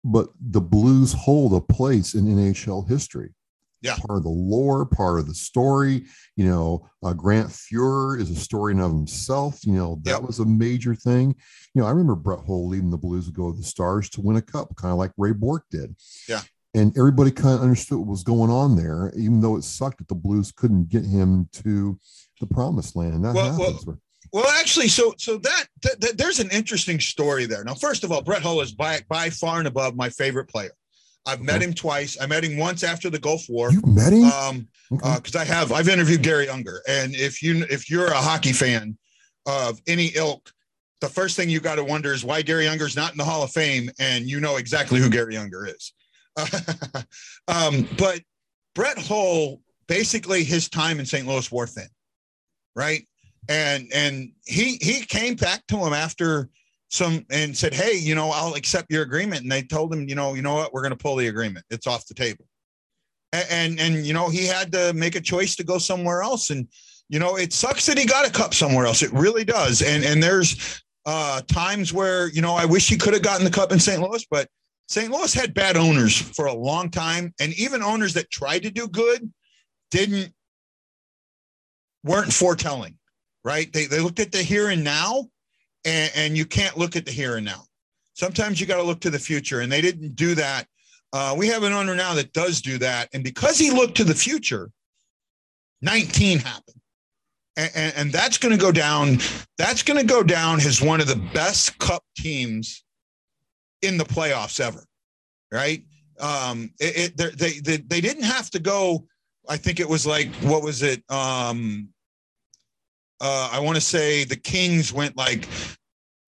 But the Blues hold a place in NHL history. Yeah. Part of the lore, part of the story. You know, uh, Grant Fuhr is a story in of himself. You know, that was a major thing. You know, I remember Brett Hull leading the Blues to go to the Stars to win a cup, kind of like Ray Bourque did. Yeah and everybody kind of understood what was going on there, even though it sucked that the Blues couldn't get him to the promised land. That well, happens. Well, well, actually, so so that, that, that, there's an interesting story there. Now, first of all, Brett Hull is by by far and above my favorite player. I've met him twice. I met him once after the Gulf War. You met him? Um, because okay. uh, I have I've interviewed Garry Unger, and if you if you're a hockey fan of any ilk, the first thing you got to wonder is why Garry Unger's not in the Hall of Fame, and you know exactly who Garry Unger is. um, but Brett Hull, basically his time in St. Louis wore thin, right? And and he he came back to him after some and said, "Hey, you know, I'll accept your agreement." And they told him, "You know, you know what? We're going to pull the agreement. It's off the table." And, and and you know, he had to make a choice to go somewhere else. And you know, it sucks that he got a cup somewhere else. It really does. And and there's uh, times where you know I wish he could have gotten the cup in St. Louis, but St. Louis had bad owners for a long time, and even owners that tried to do good didn't weren't foretelling, right? They they looked at the here and now, and, and you can't look at the here and now. Sometimes you got to look to the future, and they didn't do that. Uh, we have an owner now that does do that, and because he looked to the future, 19 happened. And, and, and that's going to go down. That's going to go down as one of the best cup teams in the playoffs ever, right? Um, it, it they, they they didn't have to go. I think it was like what was it? Um, uh, I want to say the Kings went like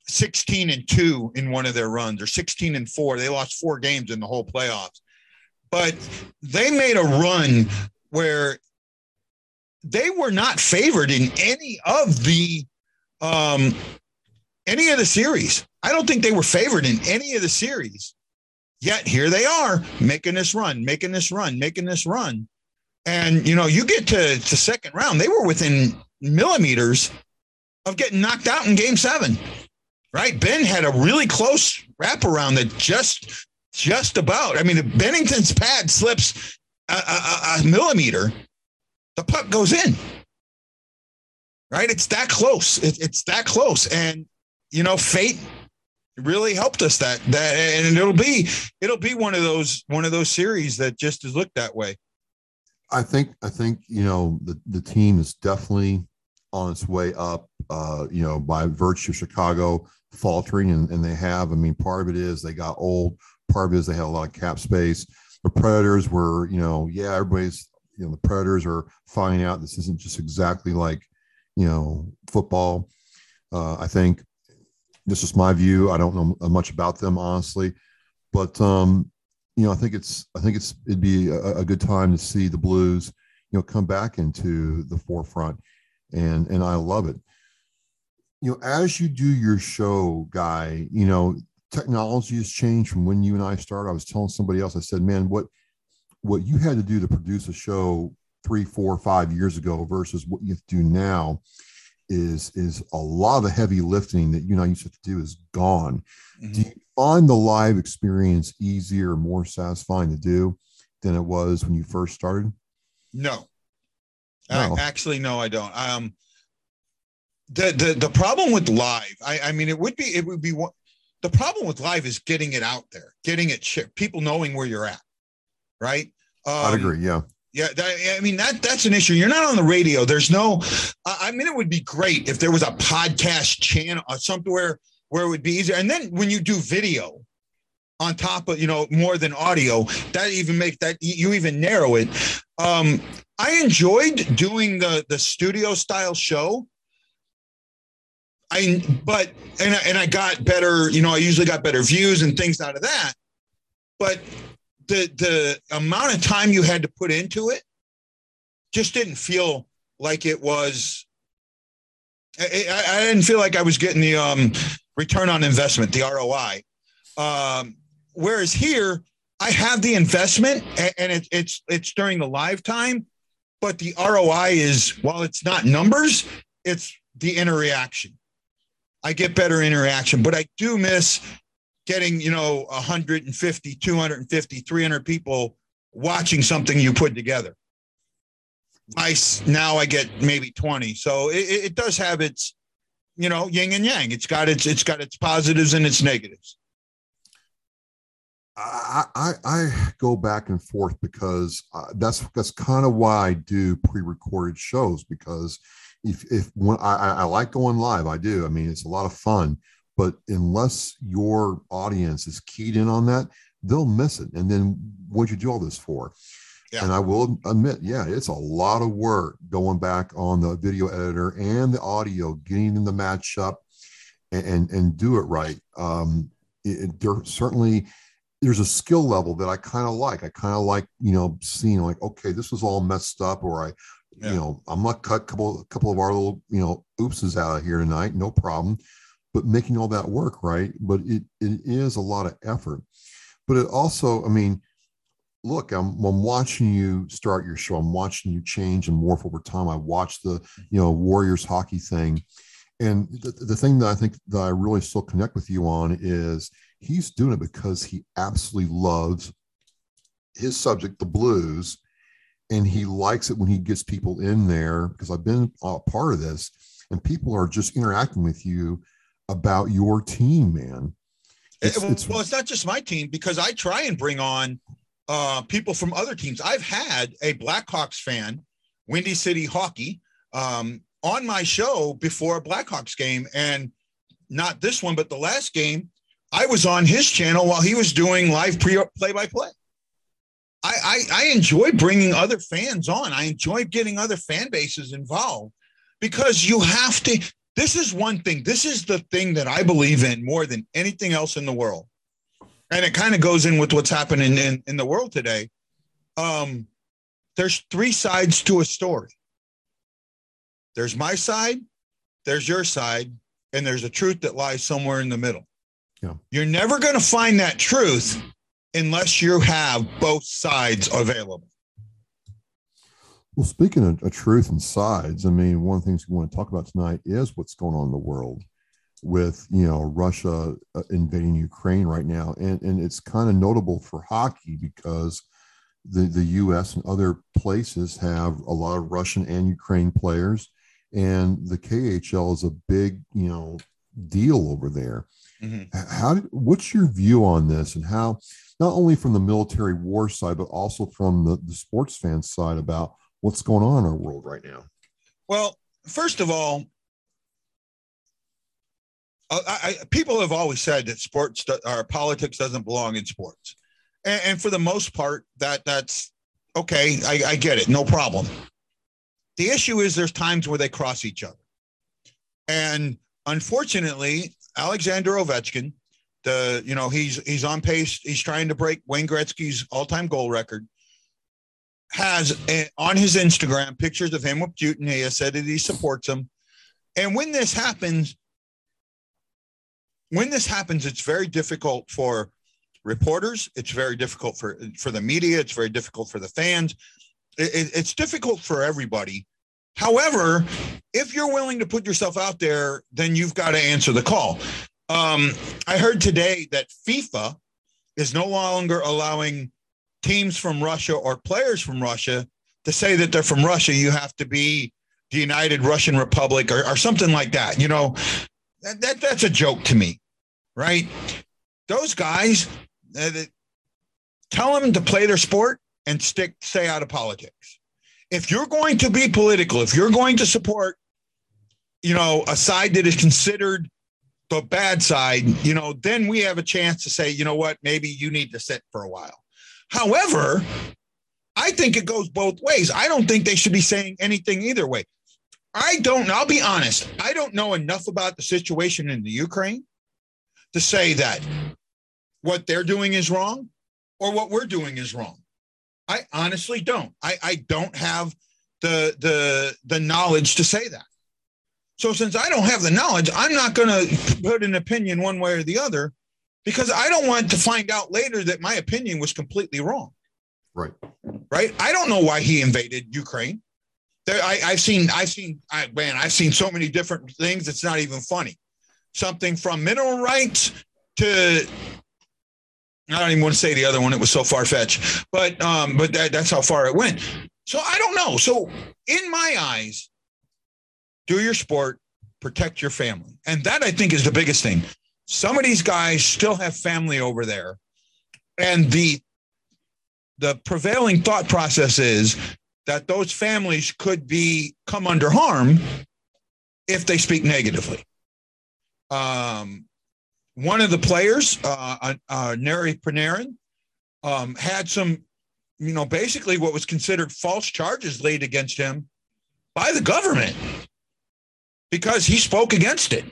16 and 2 in one of their runs or 16 and 4 they lost four games in the whole playoffs but they made a run where they were not favored in any of the um any of the series I don't think they were favored in any of the series. Yet here they are making this run, making this run, making this run. And you know, you get to the second round, they were within millimeters of getting knocked out in game seven. Right? Ben had a really close wraparound that just just about. I mean, if Binnington's pad slips a, a, a millimeter, the puck goes in. Right? It's that close. It, it's that close. And you know, fate really helped us that that and it'll be it'll be one of those one of those series that just is looked that way I think I think you know the the team is definitely on its way up. Uh, you know, by virtue of Chicago faltering, and, and they have. I mean, part of it is they got old. Part of it is they had a lot of cap space. The Predators were, you know, yeah, everybody's, you know, the Predators are finding out this isn't just exactly like, you know, football. Uh, I think this is my view. I don't know much about them honestly, but um, you know, I think it's I think it's it'd be a, a, good time to see the blues, you know, come back into the forefront, and and I love it. You know, as you do your show, guy, you know, technology has changed from when you and I started. I was telling somebody else, I said, man, what what you had to do to produce a show three, four, five years ago versus what you have to do now is is a lot of the heavy lifting that you know used to do is gone. Mm-hmm. Do you find the live experience easier, more satisfying to do than it was when you first started? No. no. I, actually, no, I don't. Um, the the the problem with live, I, I mean, it would be it would be what the problem with live is getting it out there, getting it shared, people knowing where you're at, right? Um, I'd agree. Yeah. Yeah, that, I mean that that's an issue. You're not on the radio. There's no. I mean, it would be great if there was a podcast channel or uh, something where where it would be easier. And then when you do video on top of you know more than audio, that even make that you even narrow it. Um, I enjoyed doing the the studio style show. I but and and I got better. You know, I usually got better views and things out of that. But the the amount of time you had to put into it just didn't feel like it was I, I, didn't feel like I was getting the um, return on investment, the ROI. Um, whereas here, I have the investment, and, it, it's it's during the live time, but the ROI is while it's not numbers, it's the interaction. I get better interaction, but I do miss getting, you know, 150, 250, 300 people watching something you put together. I now I get maybe 20. So it, it does have its, you know, yin and yang. It's got its it's got its positives and its negatives. I, I, I go back and forth because uh, that's that's kind of why I do pre-recorded shows because if if when I, I like going live, I do. I mean, it's a lot of fun but unless your audience is keyed in on that they'll miss it. And then what'd you do all this for? Yeah. and i will admit yeah it's a lot of work going back on the video editor and the audio getting them to match up and and, and do it right. Um it, there certainly there's a skill level that i kind of like. I kind of like you know seeing like okay this was all messed up or i yeah. you know i'm gonna cut a couple a couple of our little you know oopses out of here tonight. No problem but making all that work right? But it, it is a lot of effort. But it also i mean look I'm, I'm watching you start your show. I'm watching you change and morph over time. I watched the you know warriors hockey thing. And the, the thing that i think that i really still connect with you on is he's doing it because he absolutely loves his subject the blues and he likes it when he gets people in there because i've been a part of this and people are just interacting with you about your team, man. It's, it's, well, it's not just my team because I try and bring on uh, people from other teams. I've had a Blackhawks fan, Windy City Hockey, um, on my show before a Blackhawks game, and not this one, but the last game. I was on his channel while he was doing live pre play by play. I, I, I enjoy bringing other fans on. I enjoy getting other fan bases involved because you have to this is one thing. This is the thing that I believe in more than anything else in the world. And it kind of goes in with what's happening in, in the world today. Um, there's three sides to a story there's my side, there's your side, and there's a truth that lies somewhere in the middle. Yeah. You're never going to find that truth unless you have both sides available. Well, speaking of, of, truth and sides, I mean, one of the things we want to talk about tonight is what's going on in the world with you know Russia uh, invading Ukraine right now, and and it's kind of notable for hockey because the the U.S. and other places have a lot of Russian and Ukraine players, and the KHL is a big you know deal over there. Mm-hmm. How? What's your view on this, and how? Not only from the military war side, but also from the, the sports fan side about what's going on in our world right now. Well, first of all, uh, I, I, people have always said that sports or politics doesn't belong in sports, and, and for the most part, that that's okay. I, I get it, no problem. The issue is there's times where they cross each other, and unfortunately, Alexander Ovechkin, the you know he's he's on pace. He's trying to break Wayne Gretzky's all-time goal record. Has a, on his Instagram pictures of him with Putin. He has said that he supports him, and when this happens when this happens, it's very difficult for reporters. It's very difficult for for the media. It's very difficult for the fans. It, it's difficult for everybody. However, if you're willing to put yourself out there, then you've got to answer the call. Um, I heard today that FIFA is no longer allowing teams from Russia or players from Russia to say that they're from Russia. You have to be the United Russian Republic or, or something like that. You know, that, that that's a joke to me, right? Those guys, uh, tell them to play their sport and stick, stay out of politics. If you're going to be political, if you're going to support, you know, a side that is considered the bad side, you know, then we have a chance to say, you know what, maybe you need to sit for a while. However, I think it goes both ways. I don't think they should be saying anything either way. I don't, I'll be honest, I don't know enough about the situation in the Ukraine to say that what they're doing is wrong or what we're doing is wrong. I honestly don't. I, I don't have the the the knowledge to say that. So since I don't have the knowledge, I'm not going to put an opinion one way or the other because I don't want to find out later that my opinion was completely wrong. Right. Right. I don't know why he invaded Ukraine. There, I, have seen, I've seen, I, man, I've seen so many different things. It's not even funny. Something from mineral rights to, I don't even want to say the other one. It was so far fetched, but, um, but that, that's how far it went. So I don't know. So in my eyes, do your sport, protect your family, and that I think is the biggest thing. Some of these guys still have family over there, and the the prevailing thought process is that those families could be come under harm if they speak negatively. Um, one of the players, uh, uh, Neri Panarin, um, had some, you know, basically what was considered false charges laid against him by the government because he spoke against it.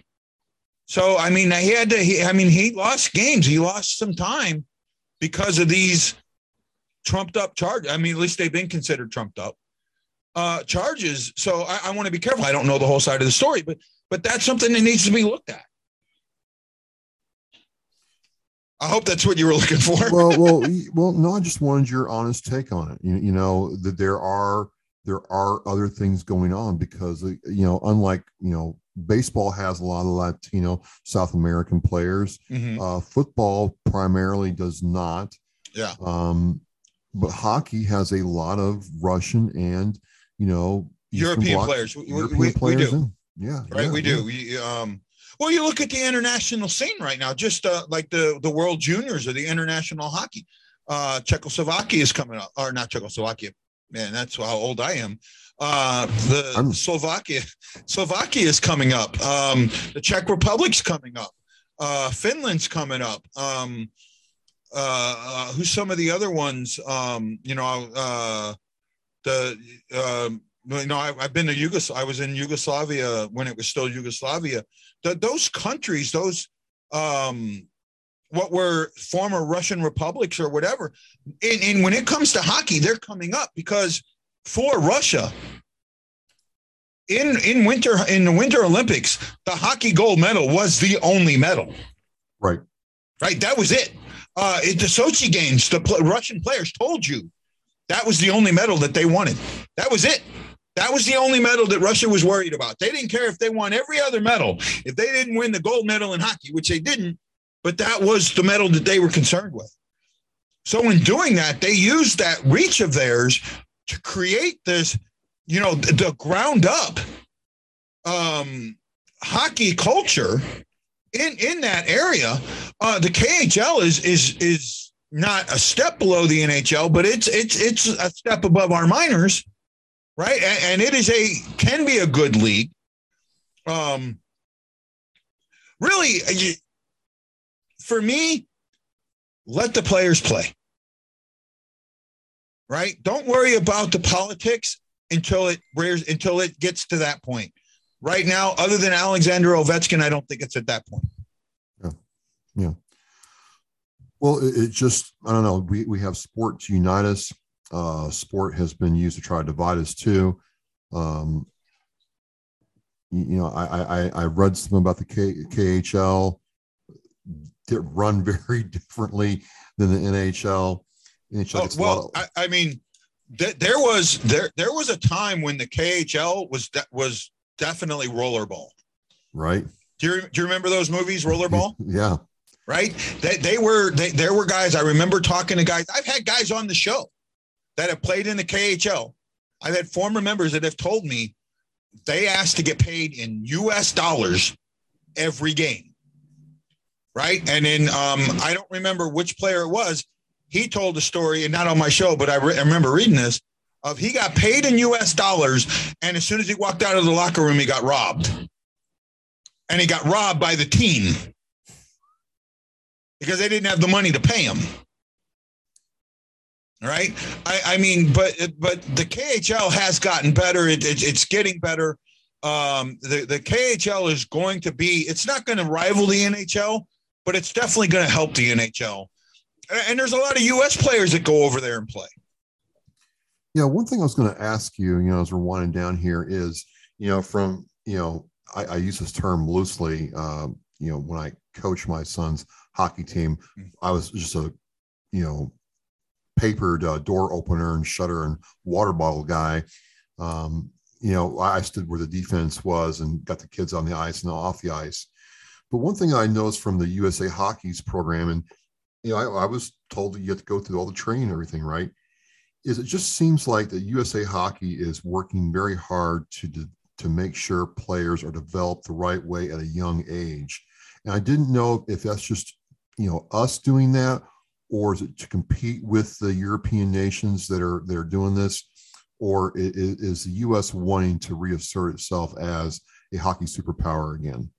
So I mean, he had to. He, I mean, he lost games. He lost some time because of these trumped up charges. I mean, at least they've been considered trumped up uh, charges. So I, I want to be careful. I don't know the whole side of the story, but but that's something that needs to be looked at. I hope that's what you were looking for. well, well, well. No, I just wanted your honest take on it. You, you know that there are there are other things going on because uh, you know, unlike you know, baseball has a lot of Latino South American players. Mm-hmm. Uh, football primarily does not. Yeah. Um, but hockey has a lot of Russian and you know European bloc, players. European we, players. We do. yeah. Right. Yeah, we do. We, um, well, you look at the international scene right now, just uh, like the the World Juniors or the international hockey. Uh, Czechoslovakia is coming up, or not Czechoslovakia. Man, that's how old I am. Uh, the I'm... Slovakia, Slovakia is coming up. Um, the Czech Republic's coming up. Uh, Finland's coming up. Um, uh, uh, who's some of the other ones? Um, you know, uh, the um, you know, I, have been to Yugoslavia. I was in Yugoslavia when it was still Yugoslavia. The, those countries, those um, what were former Russian republics or whatever, and, and when it comes to hockey, they're coming up because for Russia, in in winter in the Winter Olympics, the hockey gold medal was the only medal. Right. Right. That was it. Uh, at the Sochi games, the pl- Russian players told you that was the only medal that they wanted. That was it. That was the only medal that Russia was worried about. They didn't care if they won every other medal. If they didn't win the gold medal in hockey, which they didn't, but that was the medal that they were concerned with. So in doing that, they used that reach of theirs to create this, you know, the, the ground up um, hockey culture in in that area, uh, the KHL is is is not a step below the NHL, but it's it's it's a step above our minors, right? And, and it is a can be a good league. Um, really, for me, let the players play. Right? Don't worry about the politics until it rears, until it gets to that point. Right now, other than Alexander Ovechkin, I don't think it's at that point. Yeah. Yeah. Well, it, it just, I don't know. We, we have sport to unite us. Uh, sport has been used to try to divide us too. Um, you, know, I, I, I read something about the K, KHL that run very differently than the NHL. Oh, well, of- I, I, mean, th- there was there there was a time when the KHL was de- was definitely rollerball. Right. Do you, do you remember those movies, Rollerball? yeah. Right. They, they were, they, there were guys, I remember talking to guys. I've had guys on the show that have played in the KHL. I've had former members that have told me they asked to get paid in US dollars every game. Right. And then um, I don't remember which player it was. He told a story, and not on my show, but I, re- I remember reading this of he got paid in US dollars. And as soon as he walked out of the locker room, he got robbed. And he got robbed by the team because they didn't have the money to pay him. Right? I, I mean, but but the KHL has gotten better. It, it, it's getting better. Um, the, the KHL is going to be, it's not going to rival the NHL, but it's definitely going to help the NHL. And there's a lot of US players that go over there and play. Yeah, one thing I was going to ask you, you know, as we're winding down here is, you know, from, you know, I, I use this term loosely. Um, you know, when I coach my son's hockey team, mm. I was just a, you know, papered uh, door opener and shutter and water bottle guy. Um, you know, I stood where the defense was and got the kids on the ice and off the ice. But one thing I noticed from the USA Hockey's program, and you know, I, I was told that you have to go through all the training and everything, right? Is it just seems like that USA Hockey is working very hard to de- to make sure players are developed the right way at a young age. And I didn't know if that's just you know us doing that, or is it to compete with the European nations that are that are doing this, or is, is the U.S. wanting to reassert itself as a hockey superpower again?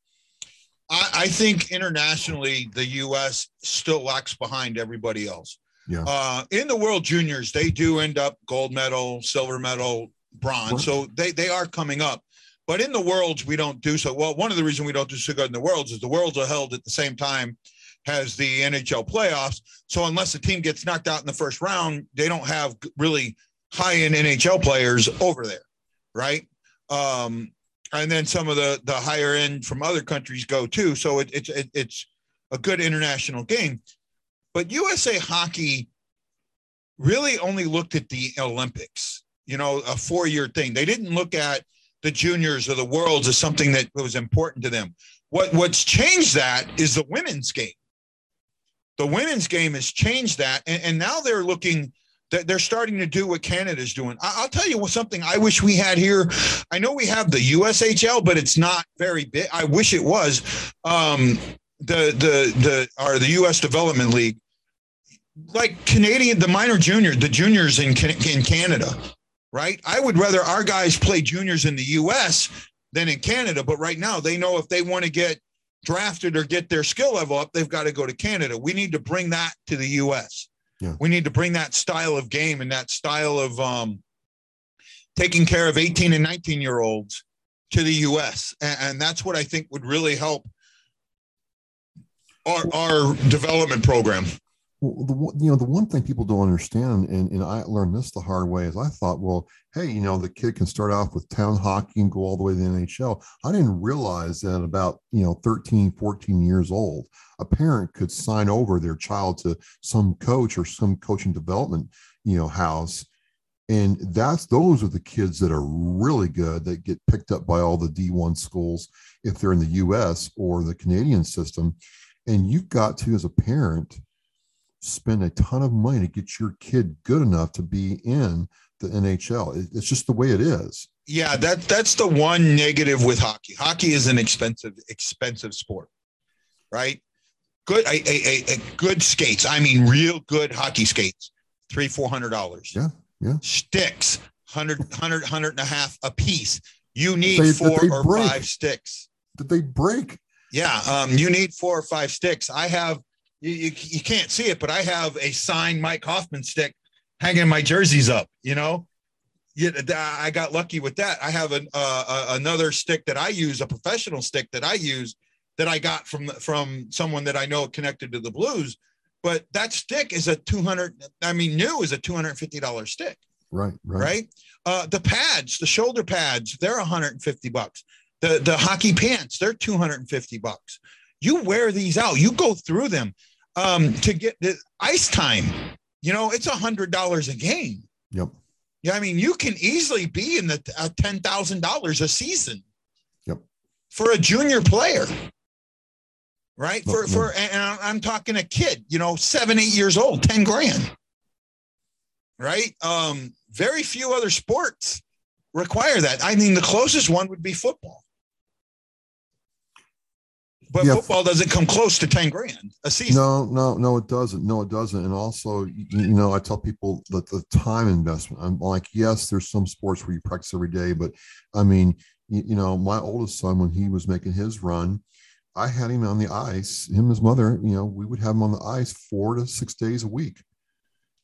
I, I think internationally, the U.S. still lags behind everybody else. Yeah. Uh, in the World Juniors, they do end up gold medal, silver medal, bronze. So they they are coming up. But in the worlds, we don't do so well. One of the reasons we don't do so good in the worlds is the worlds are held at the same time as the NHL playoffs. So unless the team gets knocked out in the first round, they don't have really high end NHL players over there, right? Um, and then some of the the higher end from other countries go too. So it, it's it, it's a good international game. But USA Hockey really only looked at the Olympics, you know, a four year thing. They didn't look at the juniors or the worlds as something that was important to them. What what's changed that is the women's game. The women's game has changed that, and, and now they're looking. They're starting to do what Canada's doing. I'll tell you something I wish we had here. I know we have the USHL, but it's not very big. I wish it was. Um, the the the or the U.S. Development League, like Canadian, the minor junior, the juniors in in Canada right? I would rather our guys play juniors in the US than in Canada. But right now, they know if they want to get drafted or get their skill level up, they've got to go to Canada. We need to bring that to the US. Yeah. We need to bring that style of game and that style of um, taking care of 18 and 19 year olds to the US. And, and that's what I think would really help our, our development program. Well, the you know the one thing people don't understand, and, and I learned this the hard way, is I thought, well, hey, you know, the kid can start off with town hockey and go all the way to the NHL. I didn't realize that about you know 13, 14 years old, a parent could sign over their child to some coach or some coaching development you know house, and that's those are the kids that are really good that get picked up by all the D1 schools if they're in the U.S. or the Canadian system, and you've got to as a parent spend a ton of money to get your kid good enough to be in the NHL. It's just the way it is. Yeah, that that's the one negative with hockey. Hockey is an expensive, expensive sport. right? Good, a, a, a, good skates. I mean, real good hockey skates, three, four hundred dollars. Yeah, yeah. Sticks, hundred, hundred, hundred and a half a piece. You need they, four or break. five sticks. Did they break? Yeah, um, you need four or five sticks. I have you, you, you can't see it, but I have a signed Mike Hoffman stick hanging my jerseys up. You know, I got lucky with that. I have an, uh, another stick that I use, a professional stick that I use that I got from from someone that I know connected to the Blues. But that stick is a 200, I mean, new is a $250 stick. Right, right. Right. Uh, the pads, the shoulder pads, they're 150 bucks. The the hockey pants, they're 250 bucks. You wear these out, you go through them um, to get the ice time. You know, it's a hundred dollars a game. Yep. Yeah, I mean, you can easily be in the uh, ten thousand dollars a season. Yep. For a junior player, right? For for and I'm talking a kid, you know, seven eight years old, ten grand. Right. Um. Very few other sports require that. I mean, the closest one would be football. But yeah. football doesn't come close to 10 grand a season. No, no, no, it doesn't. No, it doesn't. And also, you know, I tell people that the time investment, I'm like, yes, there's some sports where you practice every day, but I mean, you, you know, my oldest son, when he was making his run, I had him on the ice, him and his mother, you know, we would have him on the ice four to six days a week.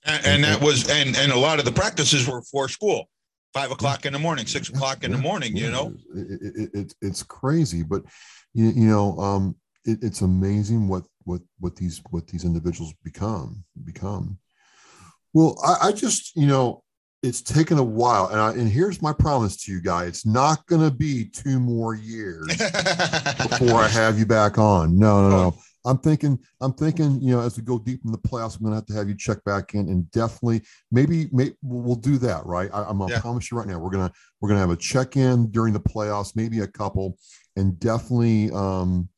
And, and that was, and, and a lot of the practices were for school five o'clock in the morning, six o'clock in the morning, you know, it, it, it, it's crazy, but you, you know, um, it, it's amazing what what what these what these individuals become become. Well, I, I just you know it's taken a while, and I, and here's my promise to you guys: it's not going to be two more years before I have you back on. No, no, no. I'm thinking, I'm thinking, you know, as we go deep in the playoffs, I'm going to have to have you check back in, and definitely, maybe, maybe we'll do that, right? I, am going to promise you right now, we're gonna we're gonna have a check in during the playoffs, maybe a couple, and definitely um,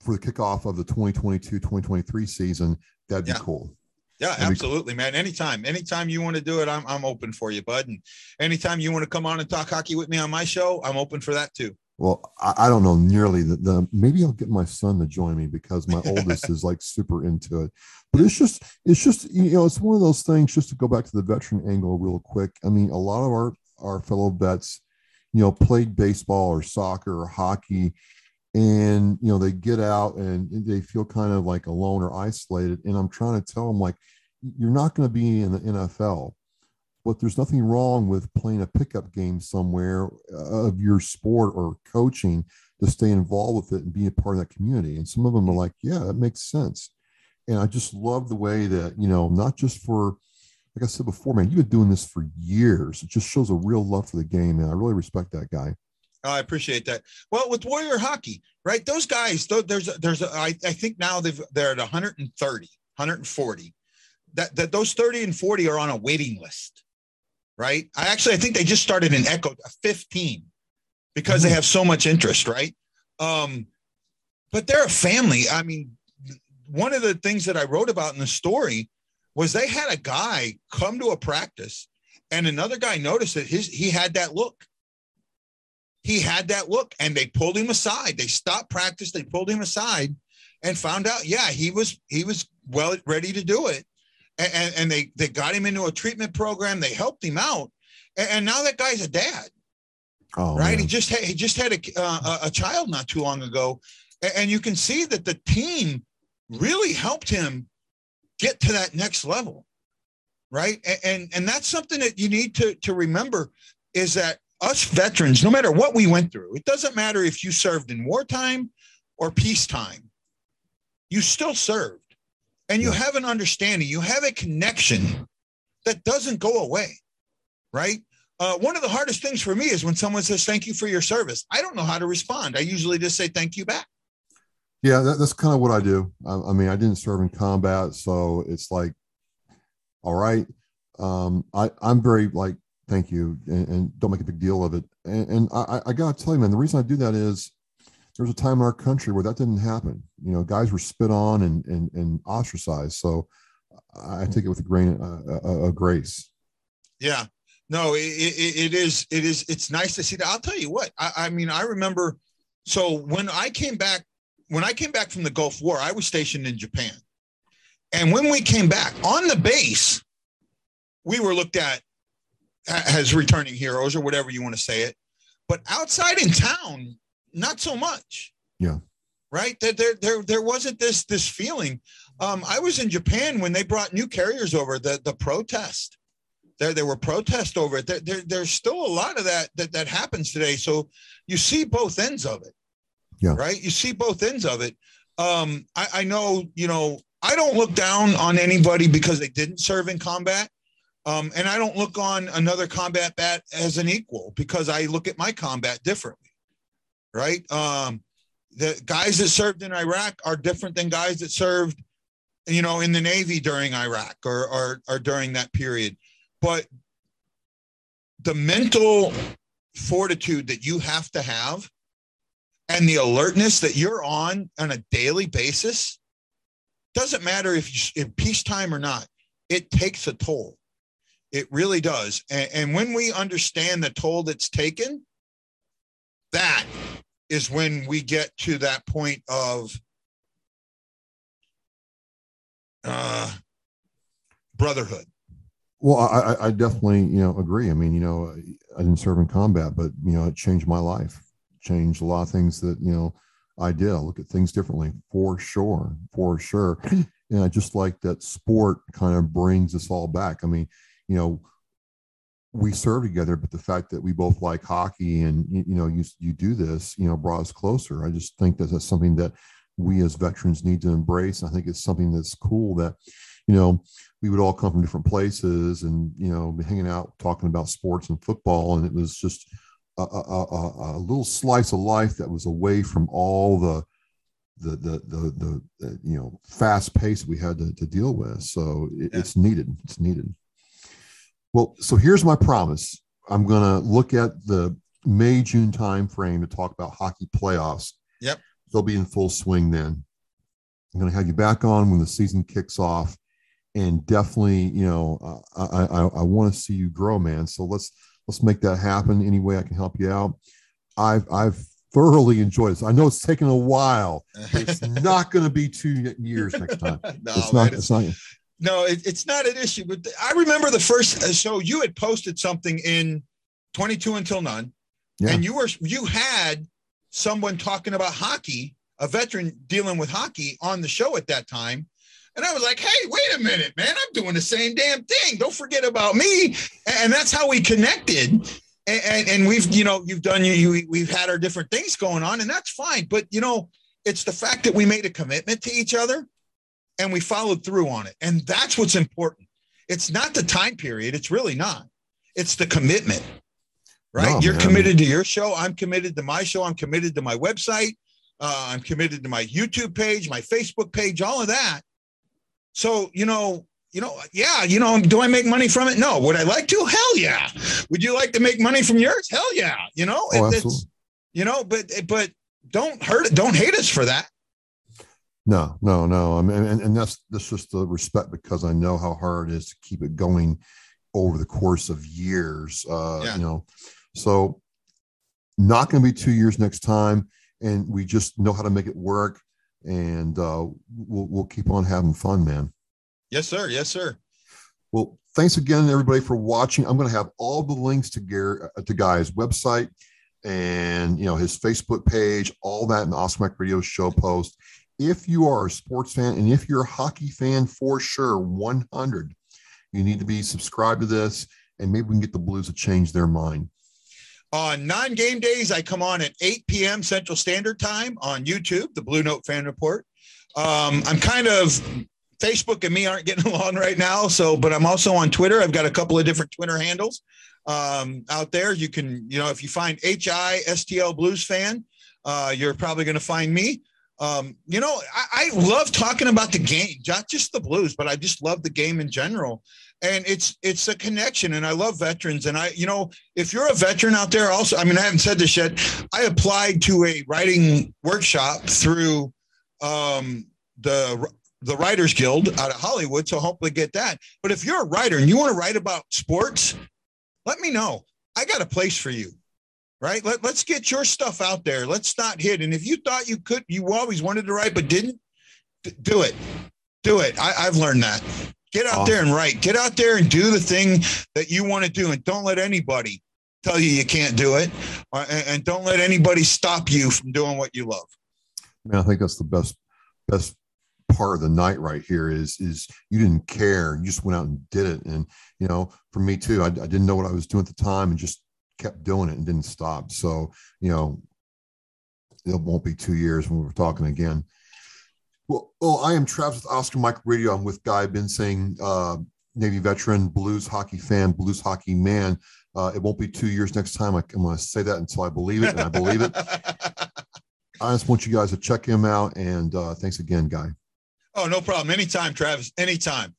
for the kickoff of the 2022-2023 season, that'd be cool. Yeah, that'd absolutely, cool. man. Anytime, anytime you want to do it, I'm I'm open for you, bud. And anytime you want to come on and talk hockey with me on my show, I'm open for that too. Well, I, I don't know nearly the, the maybe I'll get my son to join me because my oldest is like super into it. But it's just it's just you know it's one of those things. Just to go back to the veteran angle real quick. I mean, a lot of our our fellow vets you know, played baseball or soccer or hockey, and you know they get out and they feel kind of like alone or isolated. And I'm trying to tell them like, you're not going to be in the NFL, but there's nothing wrong with playing a pickup game somewhere uh, of your sport or coaching to stay involved with it and be a part of that community. And some of them are like, yeah, that makes sense. And I just love the way that, you know, not just for like I said before, man, you've been doing this for years. It just shows a real love for the game, man. I really respect that guy. Oh, I appreciate that. Well, with Warrior Hockey, right? Those guys, there's, there's, a, I, I think now they've, they're at 130, 140. That, that those 30 and 40 are on a waiting list, right? I actually, I think they just started an Echo 15 because mm-hmm. they have so much interest, right? Um, but they're a family. I mean, one of the things that I wrote about in the story was they had a guy come to a practice and another guy noticed that his he had that look. He had that look and they pulled him aside. They stopped practice, they pulled him aside and found out, yeah, he was he was well ready to do it. And, and, and they they got him into a treatment program, they helped him out. And, and now that guy's a dad. Oh, right. Man. He just had, he just had a, uh, a child not too long ago. And, and you can see that the team really helped him get to that next level right? And, and and, that's something that you need to to remember is that us veterans no matter what we went through it doesn't matter if you served in wartime or peacetime you still served. And you have an understanding you have a connection that doesn't go away right? Uh, one of the hardest things for me is when someone says thank you for your service. I don't know how to respond. I usually just say thank you back yeah, that, that's kind of what I do. I, I, mean, I didn't serve in combat, so it's like, all right. Um, I I'm very like, thank you, and, and don't make a big deal of it. And, and I, I gotta tell you, man, the reason I do that is there was a time in our country where that didn't happen. You know, guys were spit on and and, and ostracized. So I take it with a grain uh, uh, uh, of grace. Yeah, no, it, it, it is. It is. It's nice to see that. I'll tell you what. I, I mean, I remember. So when I came back when I came back from the Gulf War, I was stationed in Japan. And when we came back on the base, we were looked at as returning heroes or whatever you want to say it. But outside in town, not so much. Yeah. Right. There, there, there, there wasn't this this feeling. Um, I was in Japan when they brought new carriers over. The the protest. There, there were protests over it. There, there, there's still a lot of that, that that happens today. So you see both ends of it. Yeah. Right. You see both ends of it. Um, I, I know, you know, I don't look down on anybody because they didn't serve in combat. Um, and I don't look on another combat bat as an equal because I look at my combat differently. Right. Um, the guys that served in Iraq are different than guys that served, you know, in the Navy during Iraq or, or, or during that period. But the mental fortitude that you have to have and the alertness that you're on on a daily basis doesn't matter if you in peacetime or not it takes a toll. It really does. And, and when we understand the toll that's taken that is when we get to that point of uh, brotherhood. Well, I, I definitely, you know, agree. I mean, you know, I didn't serve in combat, but you know, it changed my life, changed a lot of things that you know I did. I look at things differently, for sure, for sure. And I just like that sport kind of brings us all back. I mean, you know, we serve together, but the fact that we both like hockey and you, you know, you you do this, you know, brought us closer. I just think that that's something that we as veterans need to embrace. I think it's something that's cool that, you know, we would all come from different places and you know be hanging out talking about sports and football and it was just a, a, a, little slice of life that was away from all the the the the, the, the you know fast pace we had to, to deal with. So it, yeah. it's needed. It's needed. Well so here's my promise. I'm going to look at the may june time frame to talk about hockey playoffs. Yep. They'll be in full swing then. I'm going to have you back on when the season kicks off and definitely, you know, I I, I want to see you grow, man. So let's let's make that happen. Any way I can help you out. I've I've thoroughly enjoyed this. I know it's taken a while. it's not going to be two years next time. no, it's not. It's, it's not. No, it, it's not an issue. But I remember the first. Uh, so you had posted something in 22 until none, yeah. and you were you had someone talking about hockey, a veteran dealing with hockey on the show at that time. And I was like, hey, wait a minute, man, I'm doing the same damn thing. Don't forget about me. And that's how we connected. And, and, and we've, you know, you've done, you, you, we've had our different things going on, and that's fine. But, you know, it's the fact that we made a commitment to each other and we followed through on it. And that's what's important. It's not the time period. It's really not. It's the commitment, right? No, You're man. committed to your show. I'm committed to my show. I'm committed to my website. Uh, I'm committed to my YouTube page, my Facebook page, all of that. So, you know, you know, yeah, you know, do I make money from it? No. Would I like to? Hell yeah. Would you like to make money from yours? Hell yeah. You know, oh, it, it's, you know, but, but don't hurt it. Don't hate us for that. No, no, no. I mean, and, and that's, that's just the respect because I know how hard it is to keep it going over the course of years. Uh, yeah. you know, so not going to be two years next time. And we just know how to make it work and uh, we'll we'll keep on having fun, man. Yes, sir. Yes, sir. Well, thanks again, everybody, for watching. I'm going to have all the links to Gary uh, to Guy's website and you know his Facebook page, all that in the Oscar Mike Radio show post. If you are a sports fan and if you're a hockey fan for sure, 100, you need to be subscribed to this, and maybe we can get the Blues to change their mind. On non game days, I come on at 8 p.m. Central Standard Time on YouTube, the Blue Note Fan Report. Um, I'm kind of Facebook and me aren't getting along right now. So, but I'm also on Twitter. I've got a couple of different Twitter handles um, out there. You can, you know, if you find HISTL Blues fan, uh, you're probably going to find me. Um, you know, I, I, love talking about the game, not just the Blues, but I just love the game in general and it's it's a connection and i love veterans and i you know if you're a veteran out there also i mean i haven't said this yet i applied to a writing workshop through um, the the writers guild out of hollywood so hopefully get that but if you're a writer and you want to write about sports let me know i got a place for you right? Let, let's get your stuff out there. Let's not hit. And if you thought you could, you always wanted to write, but didn't, do it. Do it. I, have learned that. Get out awesome. there and write. Get out there and do the thing that you want to do, and don't let anybody tell you you can't do it, uh, and, and don't let anybody stop you from doing what you love. Man, I think that's the best best part of the night right here is is you didn't care you just went out and did it and you know for me too I, I, didn't know what i was doing at the time and just kept doing it and didn't stop so you know it won't be two years when we're talking again well, well i am travis with oscar mike radio i'm with guy saying uh, navy veteran blues hockey fan blues hockey man uh, it won't be two years next time I, i'm going to say that until i believe it and i believe it I just want you guys to check him out. And uh, thanks again, Guy. Oh, no problem. Anytime, Travis. Anytime.